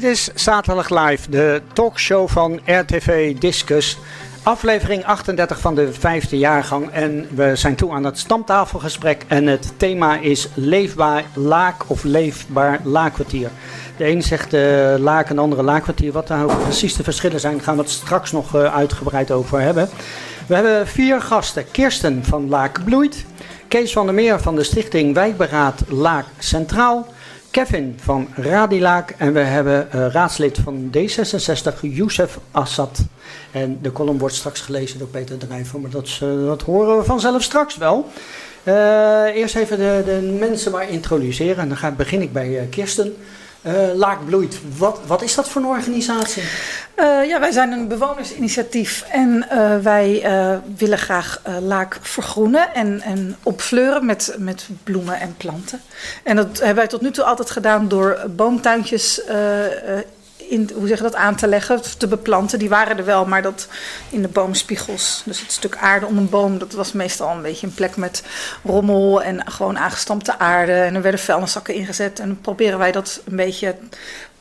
Dit is Zaterdag Live, de talkshow van RTV Discus. Aflevering 38 van de vijfde jaargang. En we zijn toe aan het stamtafelgesprek. En het thema is leefbaar laak of leefbaar laakkwartier. De een zegt uh, laak en de andere laakkwartier. Wat daar precies de verschillen zijn, gaan we het straks nog uh, uitgebreid over hebben. We hebben vier gasten. Kirsten van Laak Bloeit. Kees van der Meer van de stichting Wijkberaad Laak Centraal. Kevin van Radilaak en we hebben uh, raadslid van D66, Youssef Assad. En de column wordt straks gelezen door Peter Drijver, maar dat, uh, dat horen we vanzelf straks wel. Uh, eerst even de, de, mensen maar introduceren en dan ga, begin ik bij Kirsten. Laak Bloeit, wat, wat is dat voor een organisatie? Uh, ja, wij zijn een bewonersinitiatief en uh, wij willen graag Laak vergroenen en, en opfleuren met, met bloemen en planten. En dat hebben wij tot nu toe altijd gedaan door boomtuintjes in, hoe zeg je dat, aan te leggen, te beplanten. Die waren er wel, maar dat in de boomspiegels. Dus het stuk aarde om een boom, dat was meestal een beetje een plek met rommel en gewoon aangestampte aarde. En er werden vuilniszakken ingezet. En dan proberen wij dat een beetje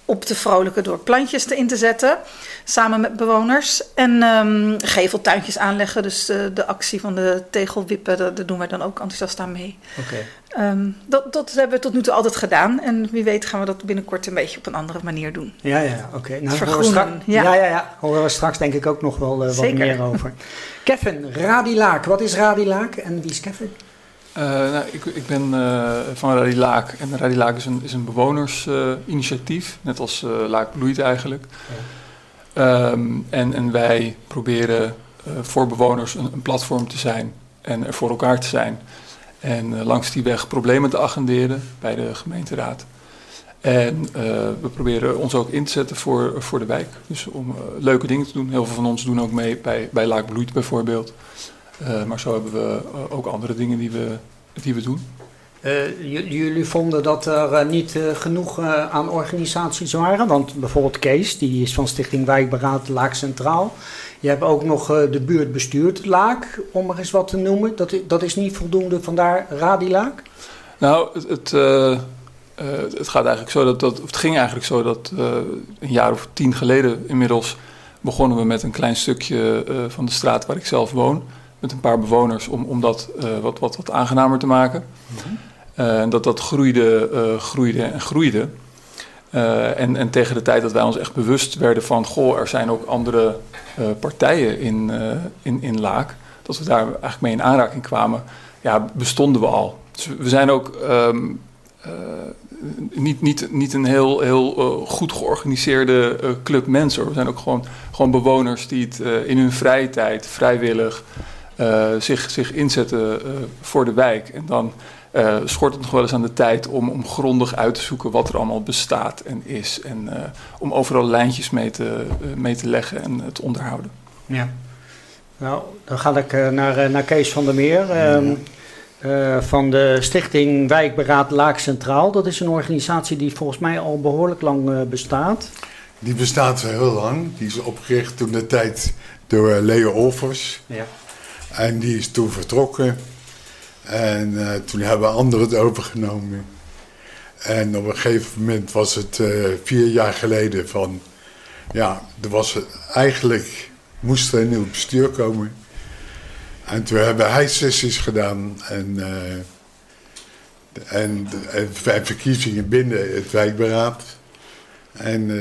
op te vrolijken door plantjes te in te zetten. Samen met bewoners. En um, geveltuintjes aanleggen. Dus uh, de actie van de tegelwippen, daar, daar doen wij dan ook enthousiast aan mee. Okay. Um, dat, dat hebben we tot nu toe altijd gedaan. En wie weet gaan we dat binnenkort een beetje op een andere manier doen. Ja, ja, oké. Okay. Nou, Vergroenen. Ja. ja, ja, ja. Horen we straks denk ik ook nog wel uh, wat Zeker. meer over. Kevin, Radilaak. Wat is Radilaak en wie is Kevin? Uh, nou, ik, ik, ben uh, van Radilaak. En Radilaak is een, is een bewonersinitiatief, uh, net als Laak Bloeit eigenlijk. Ja. Um, en, en, wij proberen voor bewoners een, een, platform te zijn en er voor elkaar te zijn. En langs die weg problemen te agenderen bij de gemeenteraad. En we proberen ons ook in te zetten voor, voor de wijk. Dus om leuke dingen te doen. Heel veel van ons doen ook mee bij, bij Laak Bloeit bijvoorbeeld. Uh, maar zo hebben we ook andere dingen die we, die we doen. Uh, jullie vonden dat er uh, niet genoeg aan organisaties waren? Want bijvoorbeeld Kees, die is van Stichting Wijkberaad Laak Centraal. Je hebt ook nog de buurt bestuurd Laak, om maar eens wat te noemen. Dat, dat is niet voldoende, vandaar Radilaak? Nou, het, het, het gaat eigenlijk zo dat, dat het ging eigenlijk zo dat een jaar of tien geleden inmiddels begonnen we met een klein stukje van de straat waar ik zelf woon met een paar bewoners om, om dat uh, wat, wat, wat aangenamer te maken. Mm-hmm. uh, en dat dat groeide, uh, groeide en groeide. en, en tegen de tijd dat wij ons echt bewust werden van... goh, er zijn ook andere partijen in, in, in Laak... dat we daar eigenlijk mee in aanraking kwamen... ja, bestonden we al. Dus we zijn ook... Um, niet, niet, niet een heel, heel goed georganiseerde club mensen. Hoor. We zijn ook gewoon, gewoon bewoners die het in hun vrije tijd, vrijwillig... Uh, zich, zich inzetten uh, voor de wijk. En dan uh, schort het nog wel eens aan de tijd om, om grondig uit te zoeken wat er allemaal bestaat en is. En om overal lijntjes mee te, mee te leggen en te onderhouden. Ja. Nou, dan ga ik naar, naar Kees van der Meer. Ja. van de stichting Wijkberaad Laak Centraal. Dat is een organisatie die volgens mij al behoorlijk lang bestaat. Die bestaat heel lang. Die is opgericht toen de tijd door Leo Olvers. Ja. En die is toen vertrokken. En uh, toen hebben anderen het overgenomen. En op een gegeven moment was het uh, vier jaar geleden van... Ja, er was het, eigenlijk moest er een nieuw bestuur komen. En toen hebben hij sessies gedaan. En, uh, en, en verkiezingen binnen het wijkberaad. En...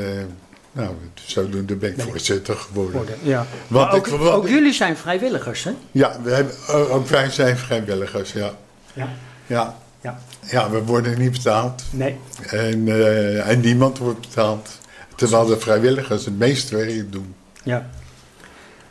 Nou, zodoende ben ik voorzitter geworden. Ja. Want maar ook, ik, wat, ook jullie zijn vrijwilligers, hè? Ja, we hebben, ook wij zijn vrijwilligers, ja. Ja. Ja, ja. ja we worden niet betaald. Nee. En, uh, en niemand wordt betaald. Terwijl de vrijwilligers het meeste werk doen. Ja.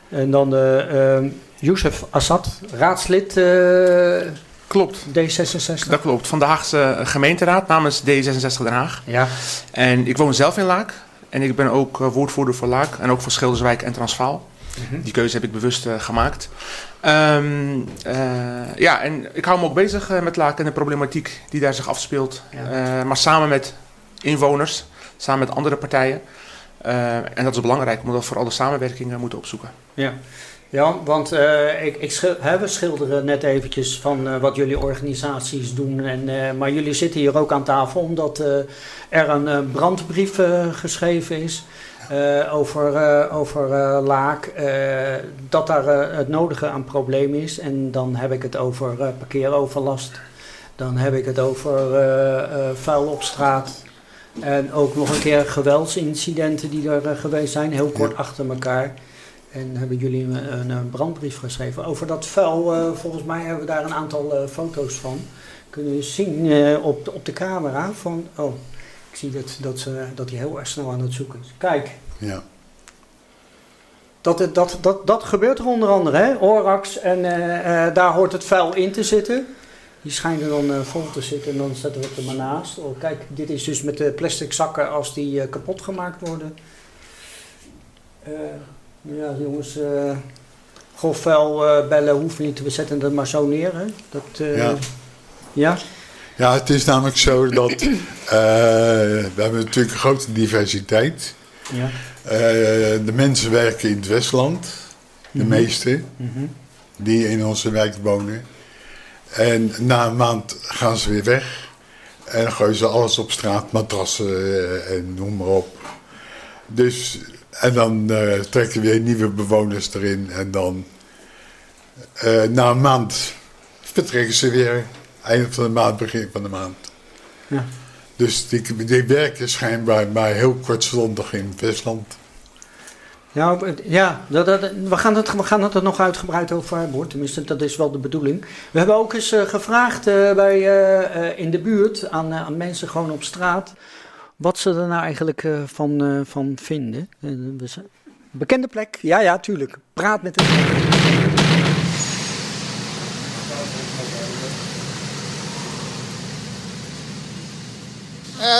En dan uh, uh, Youssef Assad, raadslid... Uh, Klopt. D66? Dat klopt. Van de Haagse gemeenteraad namens D66 Den Haag. Ja. En ik woon zelf in Laak. En ik ben ook uh, woordvoerder voor Laak en ook voor Schilderswijk en Transvaal. Mm-hmm. Die keuze heb ik bewust uh, gemaakt. Um, uh, ja, en ik hou me ook bezig met Laak en de problematiek die daar zich afspeelt. Ja. maar samen met inwoners, samen met andere partijen. en dat is belangrijk, omdat we voor alle samenwerkingen moeten opzoeken. Ja. Ja, want uh, ik, ik schil, hè, we schilderen net eventjes van uh, wat jullie organisaties doen. En, uh, maar jullie zitten hier ook aan tafel omdat er een brandbrief geschreven is over, over Laak. dat daar het nodige aan probleem is. En dan heb ik het over parkeeroverlast. Dan heb ik het over vuil op straat. En ook nog een keer geweldsincidenten die er geweest zijn, heel kort ja. achter elkaar. En hebben jullie een, een brandbrief geschreven. Over dat vuil, uh, volgens mij hebben we daar een aantal uh, foto's van. Kunnen we zien uh, op, de, op de camera van, oh, ik zie dat, dat, ze, dat hij heel erg snel aan het zoeken is. Kijk. Ja. Dat, dat, dat, dat gebeurt er onder andere, hè? Orax, en daar hoort het vuil in te zitten. Die schijnen dan vol te zitten en dan zetten we het er maar naast. Oh, kijk, dit is dus met de plastic zakken als die kapot gemaakt worden. Ja, jongens, uh, grof vuil uh, bellen hoeft niet. We zetten het maar zo neer. Hè? Dat, uh, ja. ja. Ja, het is namelijk zo dat we hebben natuurlijk een grote diversiteit. Ja. de mensen werken in het Westland, de mm -hmm. meeste, mm -hmm. die in onze wijk wonen. En na een maand gaan ze weer weg. En gooien ze alles op straat, matrassen en noem maar op. Dus en dan uh, trekken weer nieuwe bewoners erin. En dan uh, na een maand vertrekken ze weer. Eind van de maand, begin van de maand. Ja. Dus die, die werken schijnbaar maar heel kortstondig in Westland. Ja, ja dat, dat, we, gaan het, we gaan het er nog uitgebreid over hebben Tenminste, dat is wel de bedoeling. We hebben ook eens uh, gevraagd bij, in de buurt aan, aan mensen gewoon op straat wat ze er nou eigenlijk uh, van, uh, van vinden. Uh, bekende plek? Ja, ja, tuurlijk. Praat met hem.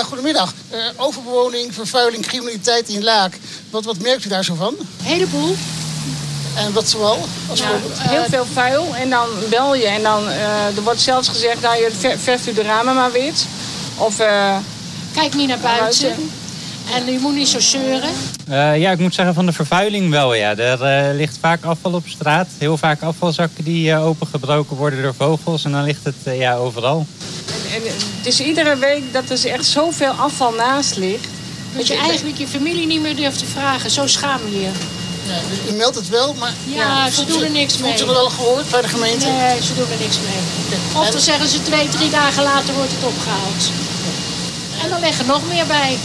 goedemiddag. overbewoning, vervuiling, criminaliteit in Laak. Wat, wat merkt u daar zo van? Een heleboel. En wat zoal? Als ja, heel veel vuil en dan bel je. En dan, er wordt zelfs gezegd, nou, je verft u de ramen maar wit. Of Kijk niet naar buiten. En u moet niet zo zeuren. Uh, ja, ik moet zeggen van de vervuiling wel, ja. Er uh, ligt vaak afval op straat. Heel vaak afvalzakken die uh, opengebroken worden door vogels. En dan ligt het ja, overal. En, en, dus iedere week dat er echt zoveel afval naast ligt. Dat je eigenlijk je familie niet meer durft te vragen. Zo schaam je je. Ja, u meldt het wel, maar... Ja, ja ze doen er niks mee. U er wel gehoord bij de gemeente? Nee, ze doen er niks mee. Of dan zeggen ze twee, drie dagen later wordt het opgehaald. En dan leggen nog meer bij.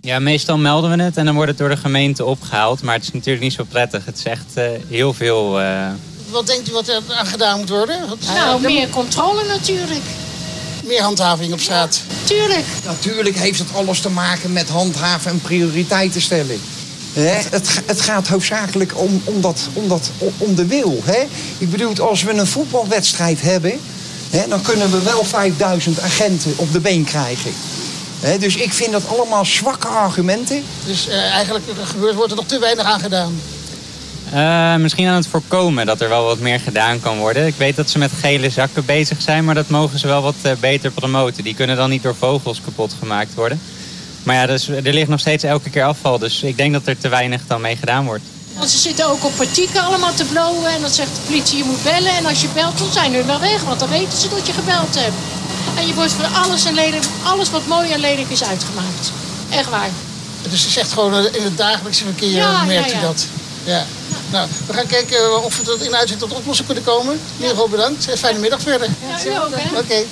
Ja, meestal melden we het en dan wordt het door de gemeente opgehaald. Maar het is natuurlijk niet zo prettig. Het is echt uh, heel veel... Uh... Wat denkt u wat er aan gedaan moet worden? Wat... Nou, meer controle natuurlijk. Meer handhaving op straat? Tuurlijk. Natuurlijk heeft het alles te maken met handhaven en prioriteiten stellen. Het, het, het, gaat hoofdzakelijk om, om, dat, om, dat, om de wil. Hè? Ik bedoel, als we een voetbalwedstrijd hebben... Hè, dan kunnen we wel 5000 agenten op de been krijgen. He, dus ik vind dat allemaal zwakke argumenten. Dus uh, eigenlijk gebeurt, wordt er nog te weinig aan gedaan? Uh, misschien aan het voorkomen dat er wel wat meer gedaan kan worden. Ik weet dat ze met gele zakken bezig zijn, maar dat mogen ze wel wat uh, beter promoten. Die kunnen dan niet door vogels kapot gemaakt worden. Maar ja, dus, er ligt nog steeds elke keer afval, dus ik denk dat er te weinig dan mee gedaan wordt. Want ze zitten ook op partieken allemaal te blowen en dan zegt de politie je moet bellen. En als je belt, dan zijn ze wel weg, want dan weten ze dat je gebeld hebt. En je wordt voor alles, en lelijk, alles wat mooi en lelijk is uitgemaakt. Echt waar. Dus ze zegt gewoon in het dagelijkse verkeer ja, merkt ja, ja. u dat? Ja. Nou, we gaan kijken of we dat in uitzet tot oplossing kunnen komen. In ieder geval bedankt. En fijne middag verder. Ja, Oké. Okay.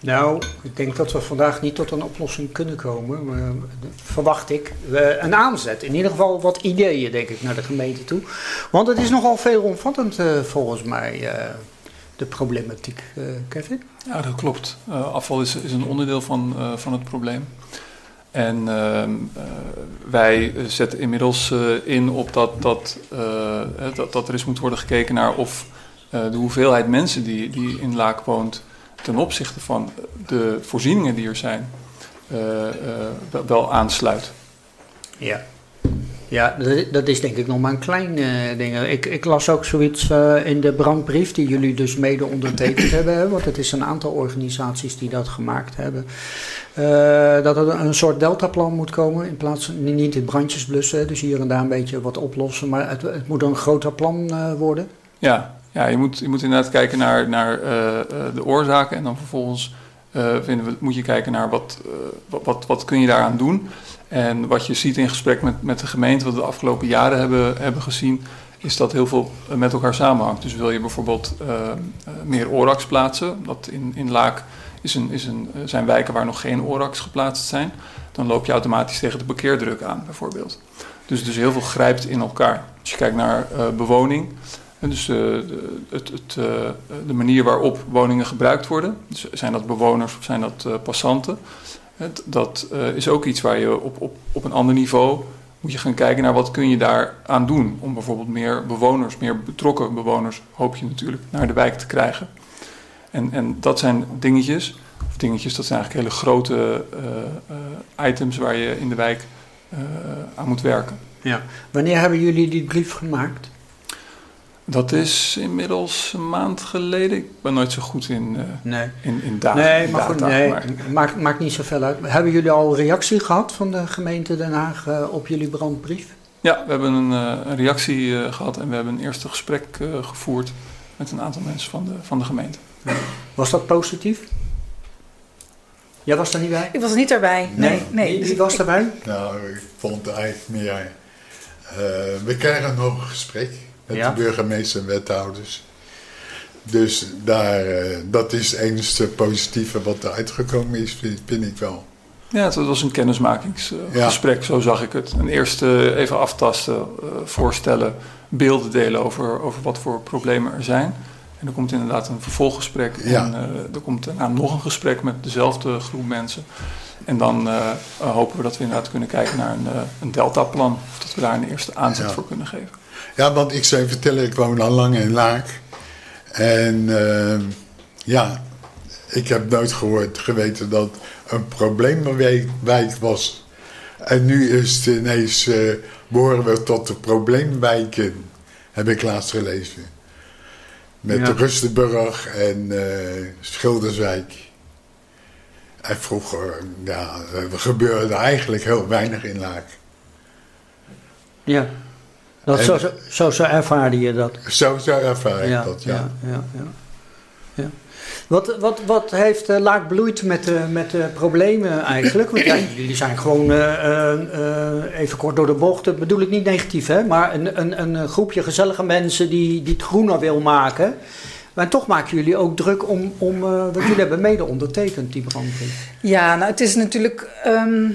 Nou, ik denk dat we vandaag niet tot een oplossing kunnen komen. Maar, verwacht ik. een aanzet. In ieder geval wat ideeën, denk ik, naar de gemeente toe. Want het is nogal veelomvattend volgens mij. De problematiek, uh, Kevin? Ja, dat klopt. Uh, afval is, is een onderdeel van, uh, van het probleem. En ehm, wij zetten inmiddels in op dat, dat, dat, dat er eens moet worden gekeken naar of de hoeveelheid mensen die, die in Laak woont ten opzichte van de voorzieningen die er zijn, wel aansluit. Ja. Ja, dat is denk ik nog maar een klein uh, ding. Ik, ik, las ook zoiets uh, in de brandbrief die jullie dus mede ondertekend hebben. Want het is een aantal organisaties die dat gemaakt hebben. eh, dat er een soort deltaplan moet komen in plaats van niet in brandjes blussen, dus hier en daar een beetje wat oplossen, maar het, het moet een groter plan eh, worden. Ja, ja je, moet, je moet inderdaad kijken naar, naar eh, eh, de oorzaken en dan vervolgens eh, vinden we, moet je kijken naar wat, eh, wat, wat, wat kun je daaraan doen. En wat je ziet in gesprek met, met de gemeente, wat we de afgelopen jaren hebben, hebben gezien, is dat heel veel eh, met elkaar samenhangt. Dus wil je bijvoorbeeld eh, eh, meer ORAX plaatsen, dat in, in Laak is een, is een, zijn wijken waar nog geen ORAX geplaatst zijn, dan loop je automatisch tegen de parkeerdruk aan, bijvoorbeeld. Dus, dus heel veel grijpt in elkaar. Als je kijkt naar bewoning, en dus het, het, de manier waarop woningen gebruikt worden, dus zijn dat bewoners of zijn dat passanten, het- dat eh, is ook iets waar je op, op, op een ander niveau moet je gaan kijken naar wat kun je daar aan doen. Om bijvoorbeeld meer bewoners, meer betrokken bewoners, hoop je natuurlijk, naar de wijk te krijgen. En, en dat zijn dingetjes, of dingetjes, dat zijn eigenlijk hele grote eh, eh, items waar je in de wijk aan moet werken. Ja. Wanneer hebben jullie die brief gemaakt? Dat is inmiddels een maand geleden. Ik ben nooit zo goed in, eh Nee. in, in data. nee, in maar goed, nee, maar- Maakt, maakt niet zoveel uit. Hebben jullie al reactie gehad van de gemeente Den Haag eh, op jullie brandbrief? Ja, we hebben een, eh, een reactie eh, gehad en we hebben een eerste gesprek eh, gevoerd met een aantal mensen van de, van de gemeente. Was dat positief? Jij was er niet bij? Ik was er niet erbij. Nee, nee. Wie, wie was erbij? Nou, ik vond eigenlijk meer... eh, we krijgen nog een gesprek met Ja. de burgemeester en wethouders. Dus daar, eh, dat is het enige positieve wat er uitgekomen is, vind, ik wel. Ja, het was een kennismakingsgesprek, zo zag ik het. Een eerste even aftasten, eh, voorstellen, beelden delen over, over wat voor problemen er zijn. En er komt inderdaad een vervolggesprek. Ja. En eh, er komt daarna nog een gesprek met dezelfde groep mensen. En dan hopen we dat we inderdaad kunnen kijken naar een, eh, een deltaplan. Of dat we daar een eerste aanzet Ja. voor kunnen geven. Ja, want ik zou je vertellen, ik woon al lang in Laak. En eh, ja, ik heb nooit gehoord, geweten dat een probleemwijk was. En nu is het ineens, eh, behoren we tot de probleemwijken, heb ik laatst gelezen. Met Ja. de Rustenburg en eh Schilderswijk. En vroeger, ja, er gebeurde eigenlijk heel weinig in Laak. Ja. Dat, En- zo, zo, zo, ervaarde je dat. Zo, zo ervaar ik dat, ja. ja, ja, ja. Ja. Wat, wat, wat heeft uh, Laak bloeit met de, met de problemen eigenlijk? Want ja, jullie zijn gewoon, eh, eh, eh, even kort door de bocht, dat bedoel ik niet negatief, hè? maar een, een, een groepje gezellige mensen die, die het groener wil maken. Maar toch maken jullie ook druk om, om eh, want jullie hebben mede ondertekend die brandbrief. Ja, nou het is natuurlijk ehm,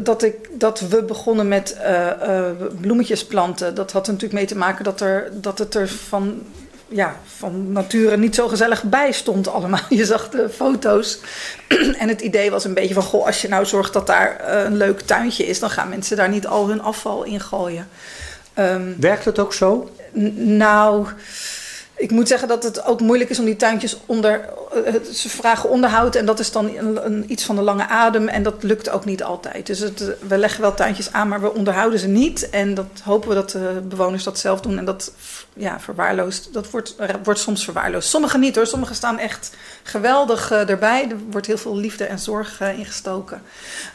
dat, ik, dat we begonnen met eh, eh, bloemetjes planten. Dat had er natuurlijk mee te maken dat, er, dat het er van, ja, van nature niet zo gezellig bij stond allemaal. Je zag de foto's en het idee was een beetje van... Goh, als je nou zorgt dat daar eh, een leuk tuintje is... dan gaan mensen daar niet al hun afval in gooien. Ehm, Werkt het ook zo? Nou, ik moet zeggen dat het ook moeilijk is om die tuintjes onder. eh, Ze vragen onderhoud en dat is dan een, iets van de lange adem en dat lukt ook niet altijd. Dus eh, we leggen wel tuintjes aan, maar we onderhouden ze niet. En dat hopen we dat de bewoners dat zelf doen. En dat ja, dat wordt, wordt soms verwaarloosd. Sommige niet hoor, sommige staan echt geweldig eh, erbij. Er wordt heel veel liefde en zorg eh, ingestoken.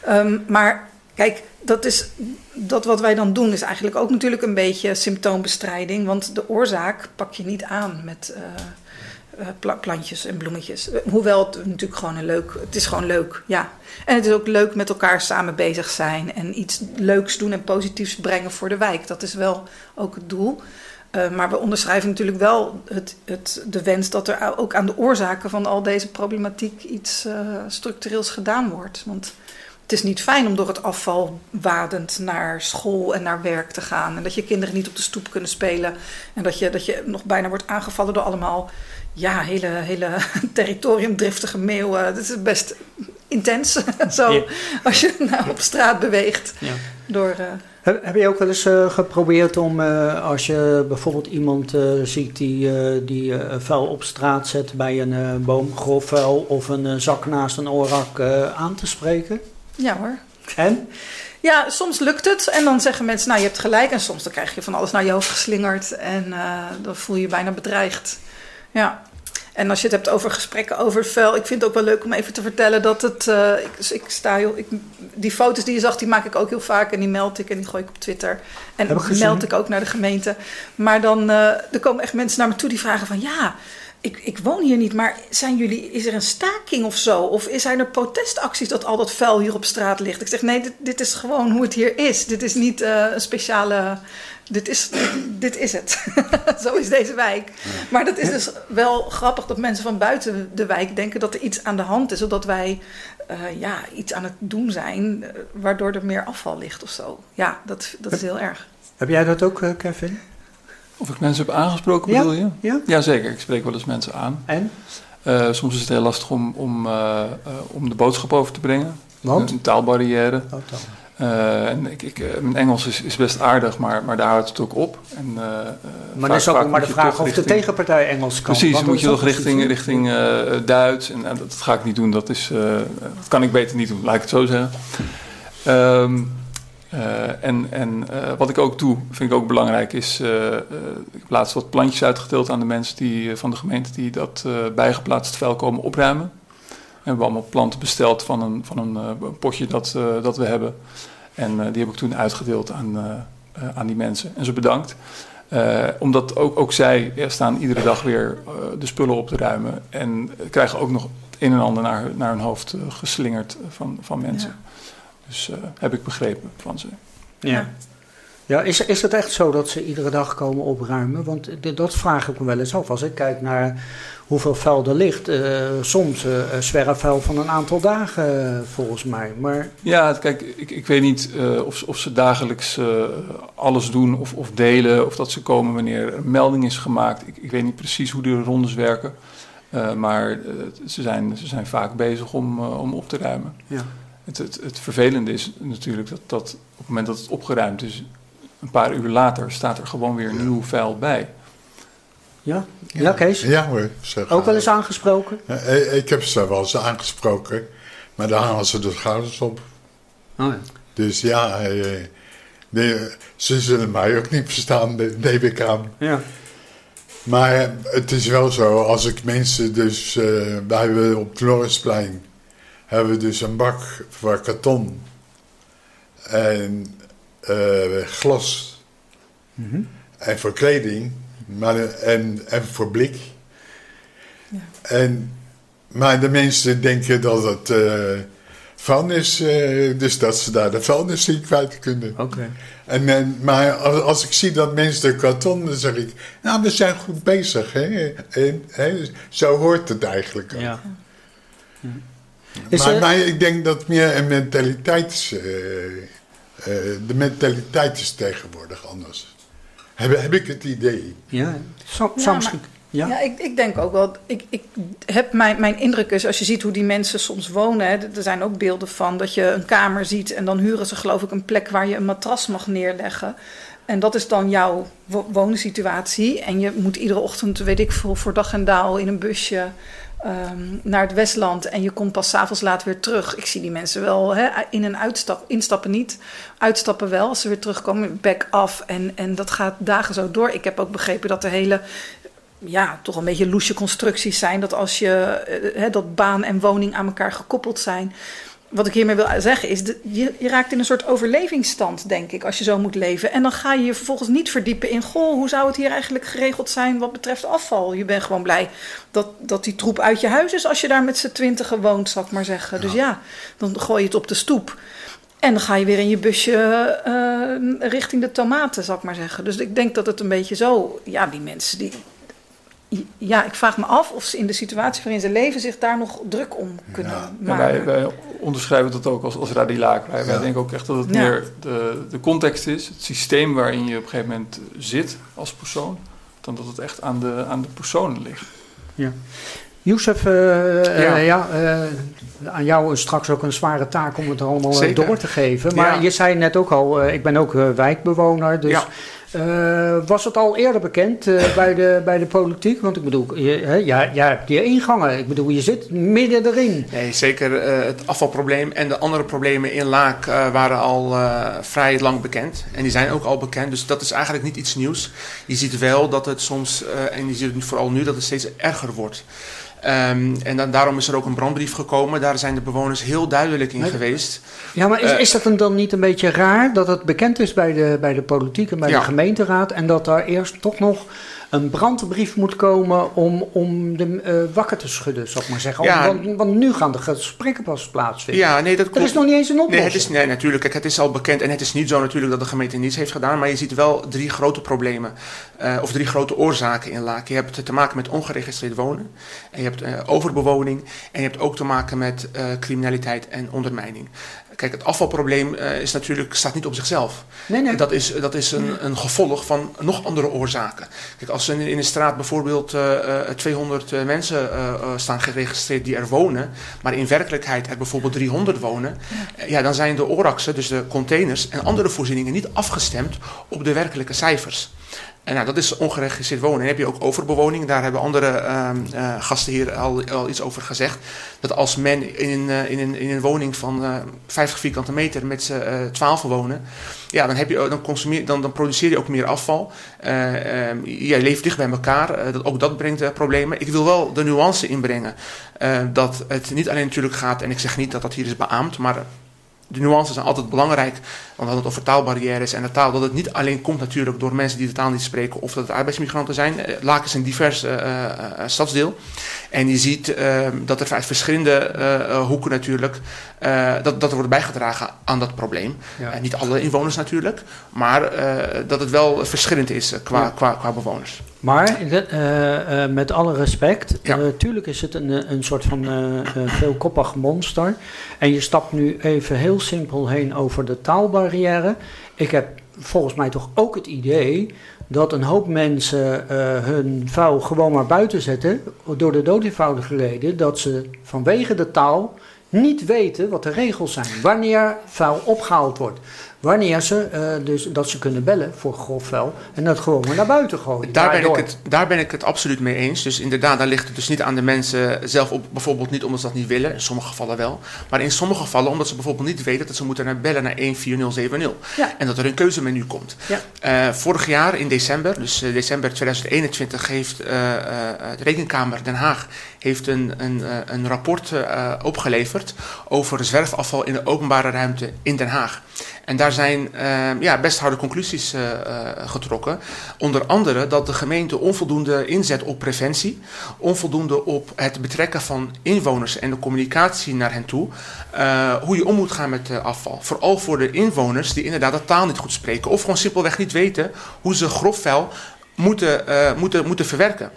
Ehm, maar kijk, dat, is, dat wat wij dan doen is eigenlijk ook natuurlijk een beetje symptoombestrijding. Want de oorzaak pak je niet aan met eh, eh, pla- plantjes en bloemetjes. Eh, Hoewel het natuurlijk gewoon een leuk... Het is gewoon leuk, ja. En het is ook leuk met elkaar samen bezig zijn. En iets leuks doen en positiefs brengen voor de wijk. Dat is wel ook het doel. Maar we onderschrijven natuurlijk wel het, het, de wens dat er ook aan de oorzaken van al deze problematiek iets structureels gedaan wordt. Want het is niet fijn om door het afval wadend naar school en naar werk te gaan. En dat je kinderen niet op de stoep kunnen spelen. En dat je, dat je nog bijna wordt aangevallen door allemaal ja, hele, hele territoriumdriftige meeuwen. Dat is best intens zo ja. als je nou op straat beweegt. Ja. Door, uh, heb, heb, je ook wel eens uh, geprobeerd om, uh, als je bijvoorbeeld iemand uh, ziet die, die vuil op straat zet bij een boom, grof vuil of een zak naast een orak aan te spreken? Ja hoor. En? Ja, soms lukt het en dan zeggen mensen, nou je hebt gelijk. En soms dan krijg je van alles naar je hoofd geslingerd en dan voel je je bijna bedreigd. Ja. En als je het hebt over gesprekken over vuil, ik vind het ook wel leuk om even te vertellen dat het. eh, ik, ik sta heel, ik, die foto's die je zag, die maak ik ook heel vaak en die meld ik en die gooi ik op Twitter. En meld ik ook naar de gemeente. Maar dan eh, er komen echt mensen naar me toe die vragen van ja. Ik, ik woon hier niet, maar zijn jullie, is er een staking of zo? Of is zijn er protestacties dat al dat vuil hier op straat ligt? Ik zeg nee, dit, dit is gewoon hoe het hier is. Dit is niet eh, een speciale. Dit is, dit is het. zo is deze wijk. Maar dat is dus wel grappig dat mensen van buiten de wijk denken dat er iets aan de hand is. Zodat wij eh, ja, iets aan het doen zijn, eh, waardoor er meer afval ligt of zo. Ja, dat, dat is heel erg. Heb jij dat ook, Kevin? Of ik mensen heb aangesproken, bedoel je? ja. Jazeker, ik spreek wel eens mensen aan. En? Eh, soms is het heel lastig om, om, eh, eh, om de boodschap over te brengen. Want? Een taalbarrière. Oh, taal. En ik, ik, mijn Engels is, is best aardig, maar, maar daar houdt het ook op. En, Maar dan is ook maar de vraag of de tegenpartij Engels kan. Precies, moet je dat toch richting, richting Duits. En, en dat ga ik niet doen, dat, is, dat kan ik beter niet doen, laat ik het zo zeggen. Ehm, eh, en en eh, wat ik ook doe, vind ik ook belangrijk, is... eh, ik heb laatst wat plantjes uitgedeeld aan de mensen die, van de gemeente... die dat bijgeplaatst vuil komen opruimen. En we hebben allemaal planten besteld van een, van een potje dat, dat we hebben. En die heb ik toen uitgedeeld aan, aan die mensen. En ze bedankt. Omdat ook, ook zij staan iedere dag weer de spullen op te ruimen. En krijgen ook nog het een en ander naar, naar hun hoofd geslingerd van, van mensen. Dus eh, heb ik begrepen van ze. Ja. Ja, is, is het echt zo dat ze iedere dag komen opruimen? Want dat vraag ik me wel eens af. Als ik kijk naar hoeveel vuil er ligt. eh, soms eh zwerfvuil van een aantal dagen, volgens mij. Maar Ja, kijk, ik, ik weet niet eh, of, ze- of ze dagelijks eh, alles doen of, of delen. Of dat ze komen wanneer een melding is gemaakt. Ik, ik weet niet precies hoe de rondes werken. Eh, maar ze, zijn, ze zijn vaak bezig om, om op te ruimen. Ja. Het, het, het vervelende is natuurlijk dat, dat op het moment dat het opgeruimd is, een paar uur later staat er gewoon weer nieuw vuil bij. ja, ja. Kees? Ja hoor, zeg. Ook wel eens aangesproken? Ja, ik, ik heb ze wel eens aangesproken, maar daar halen ze de schouders op. Oh, ja. Dus ja, eh, nee, ze zullen mij ook niet verstaan, de- neem ik aan. Ja. Maar eh, het is wel zo, als ik mensen dus... eh wij hebben op het Lorisplein hebben we dus een bak voor karton en eh, glas Mhm. en voor kleding maar, en, en voor blik. En, maar de mensen denken dat het eh vuilnis, eh, dus dat ze daar de vuilnis in kwijt kunnen. Oké. En, en, maar als, als ik zie dat mensen de karton, dan zeg ik, nou, we zijn goed bezig. Hè? En, hè? Zo hoort het eigenlijk ook. Ja. Is maar, er- maar ik denk dat meer een mentaliteits... eh, eh, de mentaliteit is tegenwoordig anders. Heb, heb ik het idee. Ja, maar- misschien... Ja? Ja, ik, ik denk ook wel. Ik, ik heb mijn, mijn indruk is, als je ziet hoe die mensen soms wonen. Hè, er zijn ook beelden van dat je een kamer ziet en dan huren ze, geloof ik, een plek waar je een matras mag neerleggen. En dat is dan jouw wo- woonsituatie. En je moet iedere ochtend, weet ik veel, voor dag en dauw in een busje ehm, naar het Westland. En je komt pas 's avonds laat weer terug. Ik zie die mensen wel hè, in- en uitstap, instappen niet. Uitstappen wel als ze weer terugkomen, back af. En, en dat gaat dagen zo door. Ik heb ook begrepen dat de hele ja, toch een beetje loesje constructies zijn. Dat als je eh, hè, dat baan en woning aan elkaar gekoppeld zijn. Wat ik hiermee wil zeggen is, de, je, je raakt in een soort overlevingsstand, denk ik, als je zo moet leven. En dan ga je je vervolgens niet verdiepen in, goh, hoe zou het hier eigenlijk geregeld zijn wat betreft afval? Je bent gewoon blij dat, dat die troep uit je huis is als je daar met z'n twintigen woont, zal ik maar zeggen. Dus ja, dan gooi je het op de stoep. En dan ga je weer in je busje eh, richting de tomaten, zal ik maar zeggen. Dus ik denk dat het een beetje zo, ja, die mensen die, ja, ik vraag me af of ze in de situatie waarin ze leven zich daar nog druk om kunnen En maken. wij, wij onderschrijven dat ook als, als radilaak. Wij, wij Ja. denken ook echt dat het Ja. meer de, de context is, het systeem waarin je op een gegeven moment zit als persoon, dan dat het echt aan de, aan de personen ligt. Youssef, eh, Ja. eh, ja, eh, aan jou is straks ook een zware taak om het allemaal Zeker. door te geven. Maar Ja. je zei net ook al, eh, ik ben ook wijkbewoner. Dus Ja. Eh, was het al eerder bekend eh, bij, de, bij de politiek? Want ik bedoel, je, ja, jij hebt je ingangen. Ik bedoel, je zit midden erin. Nee, zeker eh, het afvalprobleem en de andere problemen in Laak waren al vrij lang bekend. En die zijn ook al bekend, dus dat is eigenlijk niet iets nieuws. Je ziet wel dat het soms, en je ziet vooral nu, dat het steeds erger wordt. Ehm, en dan, daarom is er ook een brandbrief gekomen. Daar zijn de bewoners heel duidelijk in Maar- geweest. Ja, maar is, Eh, is dat dan- dan niet een beetje raar dat het bekend is bij de, bij de politiek en bij Ja. de gemeenteraad en dat daar eerst toch nog een brandbrief moet komen om, om de eh, wakker te schudden, zou ik maar zeggen. Ja. want, want nu gaan de gesprekken pas plaatsvinden. Ja, nee, dat Er klopt. is nog niet eens een oplossing. Nee, het is, nee, natuurlijk. Kijk, het is al bekend en het is niet zo natuurlijk dat de gemeente niets heeft gedaan. Maar je ziet wel drie grote problemen. eh, of drie grote oorzaken in Laak. Je hebt te maken met ongeregistreerd wonen. En je hebt eh, overbewoning. En je hebt ook te maken met criminaliteit en ondermijning. Kijk, het afvalprobleem eh, is natuurlijk, staat niet op zichzelf. Nee, nee. Dat is, dat is een, een gevolg van nog andere oorzaken. Kijk, als er in, in een straat bijvoorbeeld eh, eh, 200 eh, mensen staan geregistreerd die er wonen, maar in werkelijkheid er bijvoorbeeld 300 wonen, ja, dan zijn de ORAXen, dus de containers en andere voorzieningen niet afgestemd op de werkelijke cijfers. En nou, dat is ongeregistreerd wonen. En heb je ook overbewoning. Daar hebben andere ehm, eh, gasten hier al, al iets over gezegd. Dat als men in eh, in een, in een woning van eh 50 vierkante meter met z'n eh 12 wonen, ja, dan, heb je, dan, consumeer, dan, dan produceer je ook meer afval. Eh, ehm, je leeft dicht bij elkaar. Eh, dat, ook dat brengt eh, problemen. Ik wil wel de nuance inbrengen. eh, dat het niet alleen natuurlijk gaat, en ik zeg niet dat dat hier is beaamd, maar de nuances zijn altijd belangrijk. Want we hadden het over taalbarrières en de taal. Dat het niet alleen komt natuurlijk door mensen die de taal niet spreken of dat het arbeidsmigranten zijn. Eh, Laken is een divers eh, stadsdeel. En je ziet eh, dat er uit verschillende eh, eh, hoeken natuurlijk, eh, dat, dat er wordt bijgedragen aan dat probleem. Ja. Niet alle inwoners natuurlijk, maar dat het wel verschillend is qua, Ja. qua, qua bewoners. Maar met alle respect, Ja. natuurlijk is het een, een soort van veelkoppig monster. En je stapt nu even heel simpel heen over de taalbarrière. Ik heb volgens mij toch ook het idee dat een hoop mensen eh, hun vuil gewoon maar buiten zetten. Door de dood eenvoudige reden dat ze vanwege de taal niet weten wat de regels zijn. Wanneer vuil opgehaald wordt. Wanneer ze, eh, dus dat ze kunnen bellen voor grof vuil en dat gewoon maar naar buiten gooien. Daar ben, ik het, daar ben ik het absoluut mee eens. Dus inderdaad, daar ligt het dus niet aan de mensen zelf op. Bijvoorbeeld niet omdat ze dat niet willen, in sommige gevallen wel. Maar in sommige gevallen omdat ze bijvoorbeeld niet weten dat ze moeten naar bellen naar 14070. Ja. En dat er een keuzemenu komt. Ja. Eh, vorig jaar in december, dus eh, december 2021, heeft de Rekenkamer Den Haag heeft een, een, een rapport opgeleverd over zwerfafval in de openbare ruimte in Den Haag. En daar zijn eh, ja, best harde conclusies eh, eh, getrokken. Onder andere dat de gemeente onvoldoende inzet op preventie, onvoldoende op het betrekken van inwoners en de communicatie naar hen toe, eh, hoe je om moet gaan met afval. Vooral voor de inwoners die inderdaad de taal niet goed spreken of gewoon simpelweg niet weten hoe ze grof vuil moeten, moeten, moeten verwerken.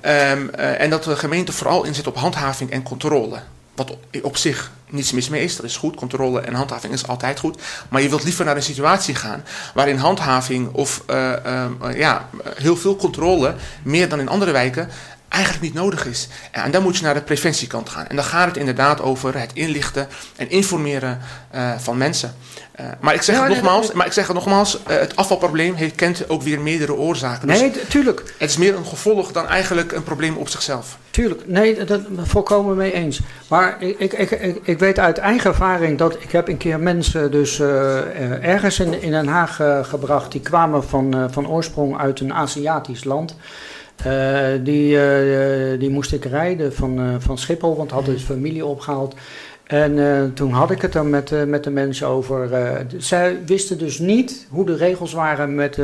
Ehm, eh, en dat de gemeente vooral inzet op handhaving en controle. Wat op, zich niets mis mee is, dat is goed. Controle en handhaving is altijd goed. Maar je wilt liever naar een situatie gaan waarin handhaving of eh, eh, ja, heel veel controle, meer dan in andere wijken, eigenlijk niet nodig is. En dan moet je naar de preventiekant gaan. En dan gaat het inderdaad over het inlichten en informeren eh, van mensen. Eh, maar ik zeg Ja, het nogmaals, maar ik zeg het nogmaals eh, het afvalprobleem heeft, kent ook weer meerdere oorzaken. Dus Nee, t- tuurlijk. het is meer een gevolg dan eigenlijk een probleem op zichzelf. Tuurlijk, nee, dat dat volkomen mee eens. Maar ik, ik, ik, ik, weet uit eigen ervaring dat ik heb een keer mensen dus eh, ergens in, in Den Haag gebracht. Die kwamen van, van oorsprong uit een Aziatisch land. Die, die moest ik rijden van, van Schiphol, want hadden dus familie opgehaald. En eh, toen had ik het er met, eh, met de mensen over. eh, zij wisten dus niet hoe de regels waren met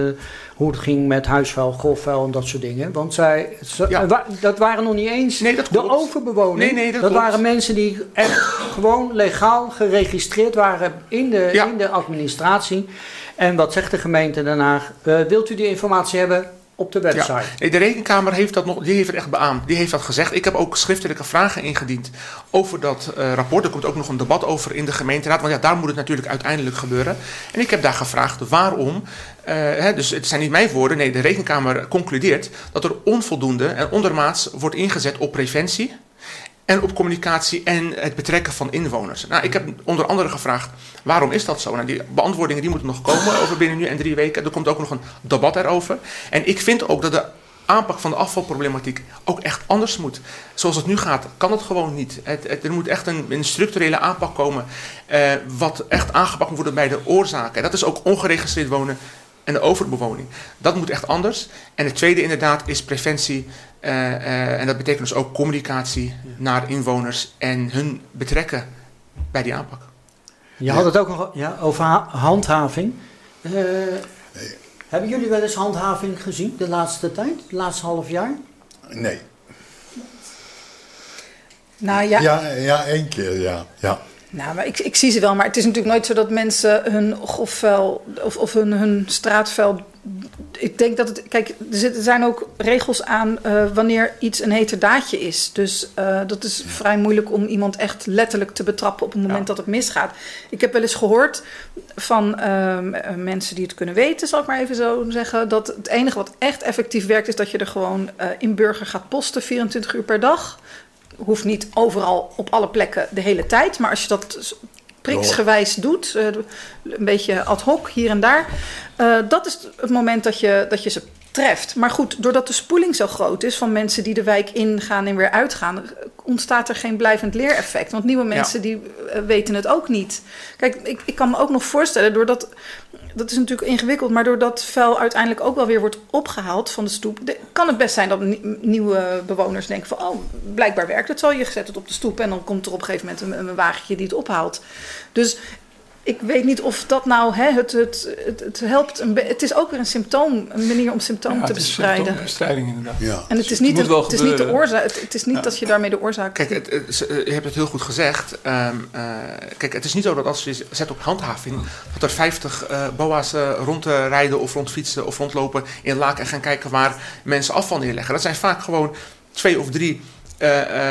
hoe het ging met huisvuil, grofvuil en dat soort dingen. Want zij, ze- Ja. wa- dat waren nog niet eens Nee, dat de klopt. overbewoning. Nee, nee, dat klopt. waren mensen die echt gewoon legaal geregistreerd waren in de, Ja. in de administratie. En wat zegt de gemeente daarna? Wilt u die informatie hebben op de website? Ja. De rekenkamer heeft dat nog, die heeft het echt beaamd. Die heeft dat gezegd. Ik heb ook schriftelijke vragen ingediend over dat eh, rapport. Er komt ook nog een debat over in de gemeenteraad. Want ja, daar moet het natuurlijk uiteindelijk gebeuren. En ik heb daar gevraagd waarom. eh, hè, dus het zijn niet mijn woorden. Nee, de rekenkamer concludeert dat er onvoldoende en ondermaats wordt ingezet op preventie. En op communicatie en het betrekken van inwoners. Nou, ik heb onder andere gevraagd, waarom is dat zo? Nou, die beantwoordingen die moeten nog komen over binnen nu en drie weken. Er komt ook nog een debat erover. En ik vind ook dat de aanpak van de afvalproblematiek ook echt anders moet. Zoals het nu gaat, kan het gewoon niet. Het, er moet echt een, een structurele aanpak komen, eh, wat echt aangepakt moet worden bij de oorzaken. En dat is ook ongeregistreerd wonen en de overbewoning. Dat moet echt anders. En het tweede inderdaad is preventie. Uh, uh, en dat betekent dus ook communicatie naar inwoners en hun betrekken bij die aanpak. Je had het ook nog ja, over handhaving. Uh, hebben jullie wel eens handhaving gezien de laatste tijd, het laatste half jaar? Nee. Nou ja. Ja, ja één keer, ja. ja. Nou, maar ik, ik zie ze wel, maar het is natuurlijk nooit zo dat mensen hun grofvuil of, of hun, hun straatvuil. Ik denk dat het. Kijk, er zijn ook regels aan uh, wanneer iets een heterdaadje is. Dus uh, dat is vrij moeilijk om iemand echt letterlijk te betrappen op het moment ja. dat het misgaat. Ik heb wel eens gehoord van uh, mensen die het kunnen weten, zal ik maar even zo zeggen. Dat het enige wat echt effectief werkt, is dat je er gewoon in burger gaat posten 24 uur per dag hoeft niet overal op alle plekken de hele tijd. Maar als je dat priksgewijs doet, uh, een beetje ad hoc hier en daar, uh, dat is het moment dat je, dat je ze treft. Maar goed, doordat de spoeling zo groot is van mensen die de wijk ingaan en weer uitgaan, ontstaat er geen blijvend leereffect. Want nieuwe mensen ja. die uh, weten het ook niet. Kijk, ik, ik kan me ook nog voorstellen, doordat dat is natuurlijk ingewikkeld, maar doordat vuil uiteindelijk ook wel weer wordt opgehaald van de stoep, de, kan het best zijn dat nieuwe bewoners denken van, oh, blijkbaar werkt het zo. Je zet het op de stoep en dan komt er op een gegeven moment een, een wagentje die het ophaalt. Dus ik weet niet of dat nou hè, het, het, het, het helpt. Een het is ook weer een symptoom, een manier om symptomen ja, te bestrijden. Symptoombestrijding inderdaad. Ja. En het is niet, het, het is niet de oorzaak. Het, het is niet ja. dat je daarmee de oorzaak. Kijk, het, je hebt het heel goed gezegd. Um, uh, kijk, het is niet zo dat als je zet op handhaving, dat er 50 uh, boa's uh, rondrijden of rondfietsen of rondlopen in Laak en gaan kijken waar mensen afval neerleggen. Dat zijn vaak gewoon twee of drie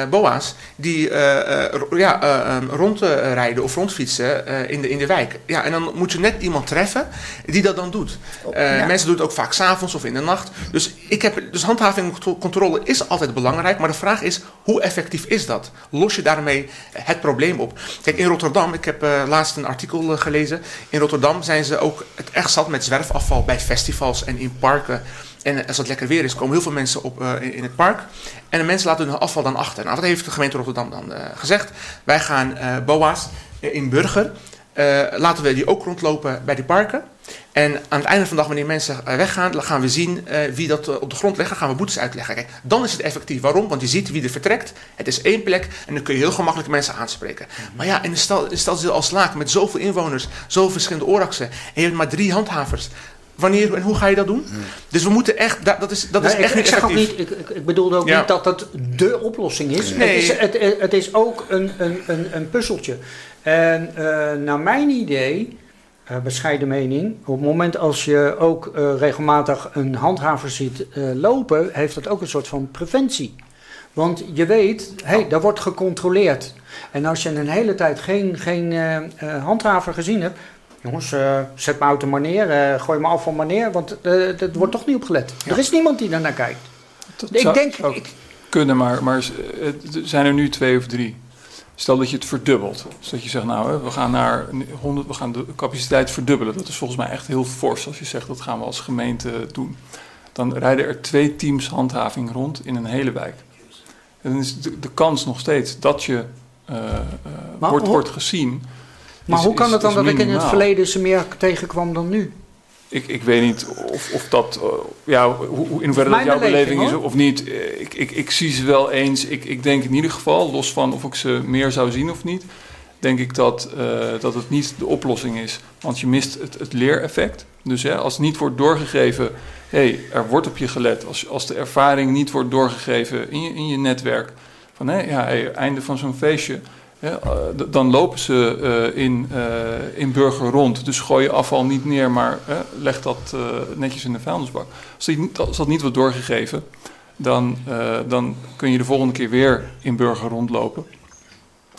boa's die uh, ja, um, rondrijden of rondfietsen in, de, in de wijk. Ja, en dan moet je net iemand treffen die dat dan doet. Ja. Mensen doen het ook vaak s'avonds of in de nacht. Dus, ik heb, dus handhavingcontrole is altijd belangrijk. Maar de vraag is, hoe effectief is dat? Los je daarmee het probleem op? Kijk, in Rotterdam, ik heb laatst een artikel gelezen. In Rotterdam zijn ze ook het echt zat met zwerfafval bij festivals en in parken. En als het lekker weer is, komen heel veel mensen op, uh, in, het park. En de mensen laten hun afval dan achter. Nou, wat heeft de gemeente Rotterdam dan uh, gezegd? Wij gaan uh, BOA's in Burger, laten we die ook rondlopen bij die parken. En aan het einde van de dag, wanneer mensen weggaan, dan gaan we zien wie dat op de grond legt. Dan gaan we boetes uitleggen. Kijk, dan is het effectief. Waarom? Want je ziet wie er vertrekt. Het is één plek en dan kun je heel gemakkelijk mensen aanspreken. Maar ja, in een stad, als Laak met zoveel inwoners, zoveel verschillende oorzaken. En je hebt maar drie handhavers. Wanneer en hoe ga je dat doen? Hmm. Dus we moeten echt, dat, dat is, dat nee, is echt ik, niet ik zeg effectief. ook niet, ik, ik bedoelde ook Ja. niet dat dat de oplossing is. Nee. Het, is het, het is ook een, een, een, een puzzeltje. En uh, naar mijn idee, uh, bescheiden mening, op het moment als je ook uh, regelmatig een handhaver ziet lopen, heeft dat ook een soort van preventie. Want je weet, hé, hey, daar wordt gecontroleerd. En als je een hele tijd geen, geen handhaver gezien hebt, Jongens, uh, zet mijn auto maar neer, uh, gooi mijn afval maar neer, want uh, er wordt toch niet op gelet. Ja. Er is niemand die daarnaar kijkt. Dat ik denk, ik, kunnen, maar, maar zijn er nu twee of drie? Stel dat je het verdubbelt. Dus dat je zegt, nou, we gaan naar 100, we gaan de capaciteit verdubbelen. Dat is volgens mij echt heel fors als je zegt, dat gaan we als gemeente doen. Dan rijden er twee teams handhaving rond in een hele wijk. En dan is de, de kans nog steeds dat je wordt, wordt gezien... Maar is, hoe kan het dan dat ik in het verleden ze meer tegenkwam dan nu? Ik, ik weet niet of, of dat, uh, ja, hoe, in hoeverre dat jouw beleving is of niet. Ik, ik, ik zie ze wel eens. Ik, ik denk in ieder geval, los van of ik ze meer zou zien of niet, denk ik dat, uh, dat het niet de oplossing is. Want je mist het, het leereffect. Dus hè, als het niet wordt doorgegeven, hé, hey, er wordt op je gelet. Als, als de ervaring niet wordt doorgegeven in je, in je netwerk, van hé, hey, ja, hey, einde van zo'n feestje. Ja, dan lopen ze uh, in, uh, in burger rond. Dus gooi je afval niet neer, maar leg dat netjes in de vuilnisbak. Als, als, dat niet wordt doorgegeven, dan, dan kun je de volgende keer weer in burger rondlopen.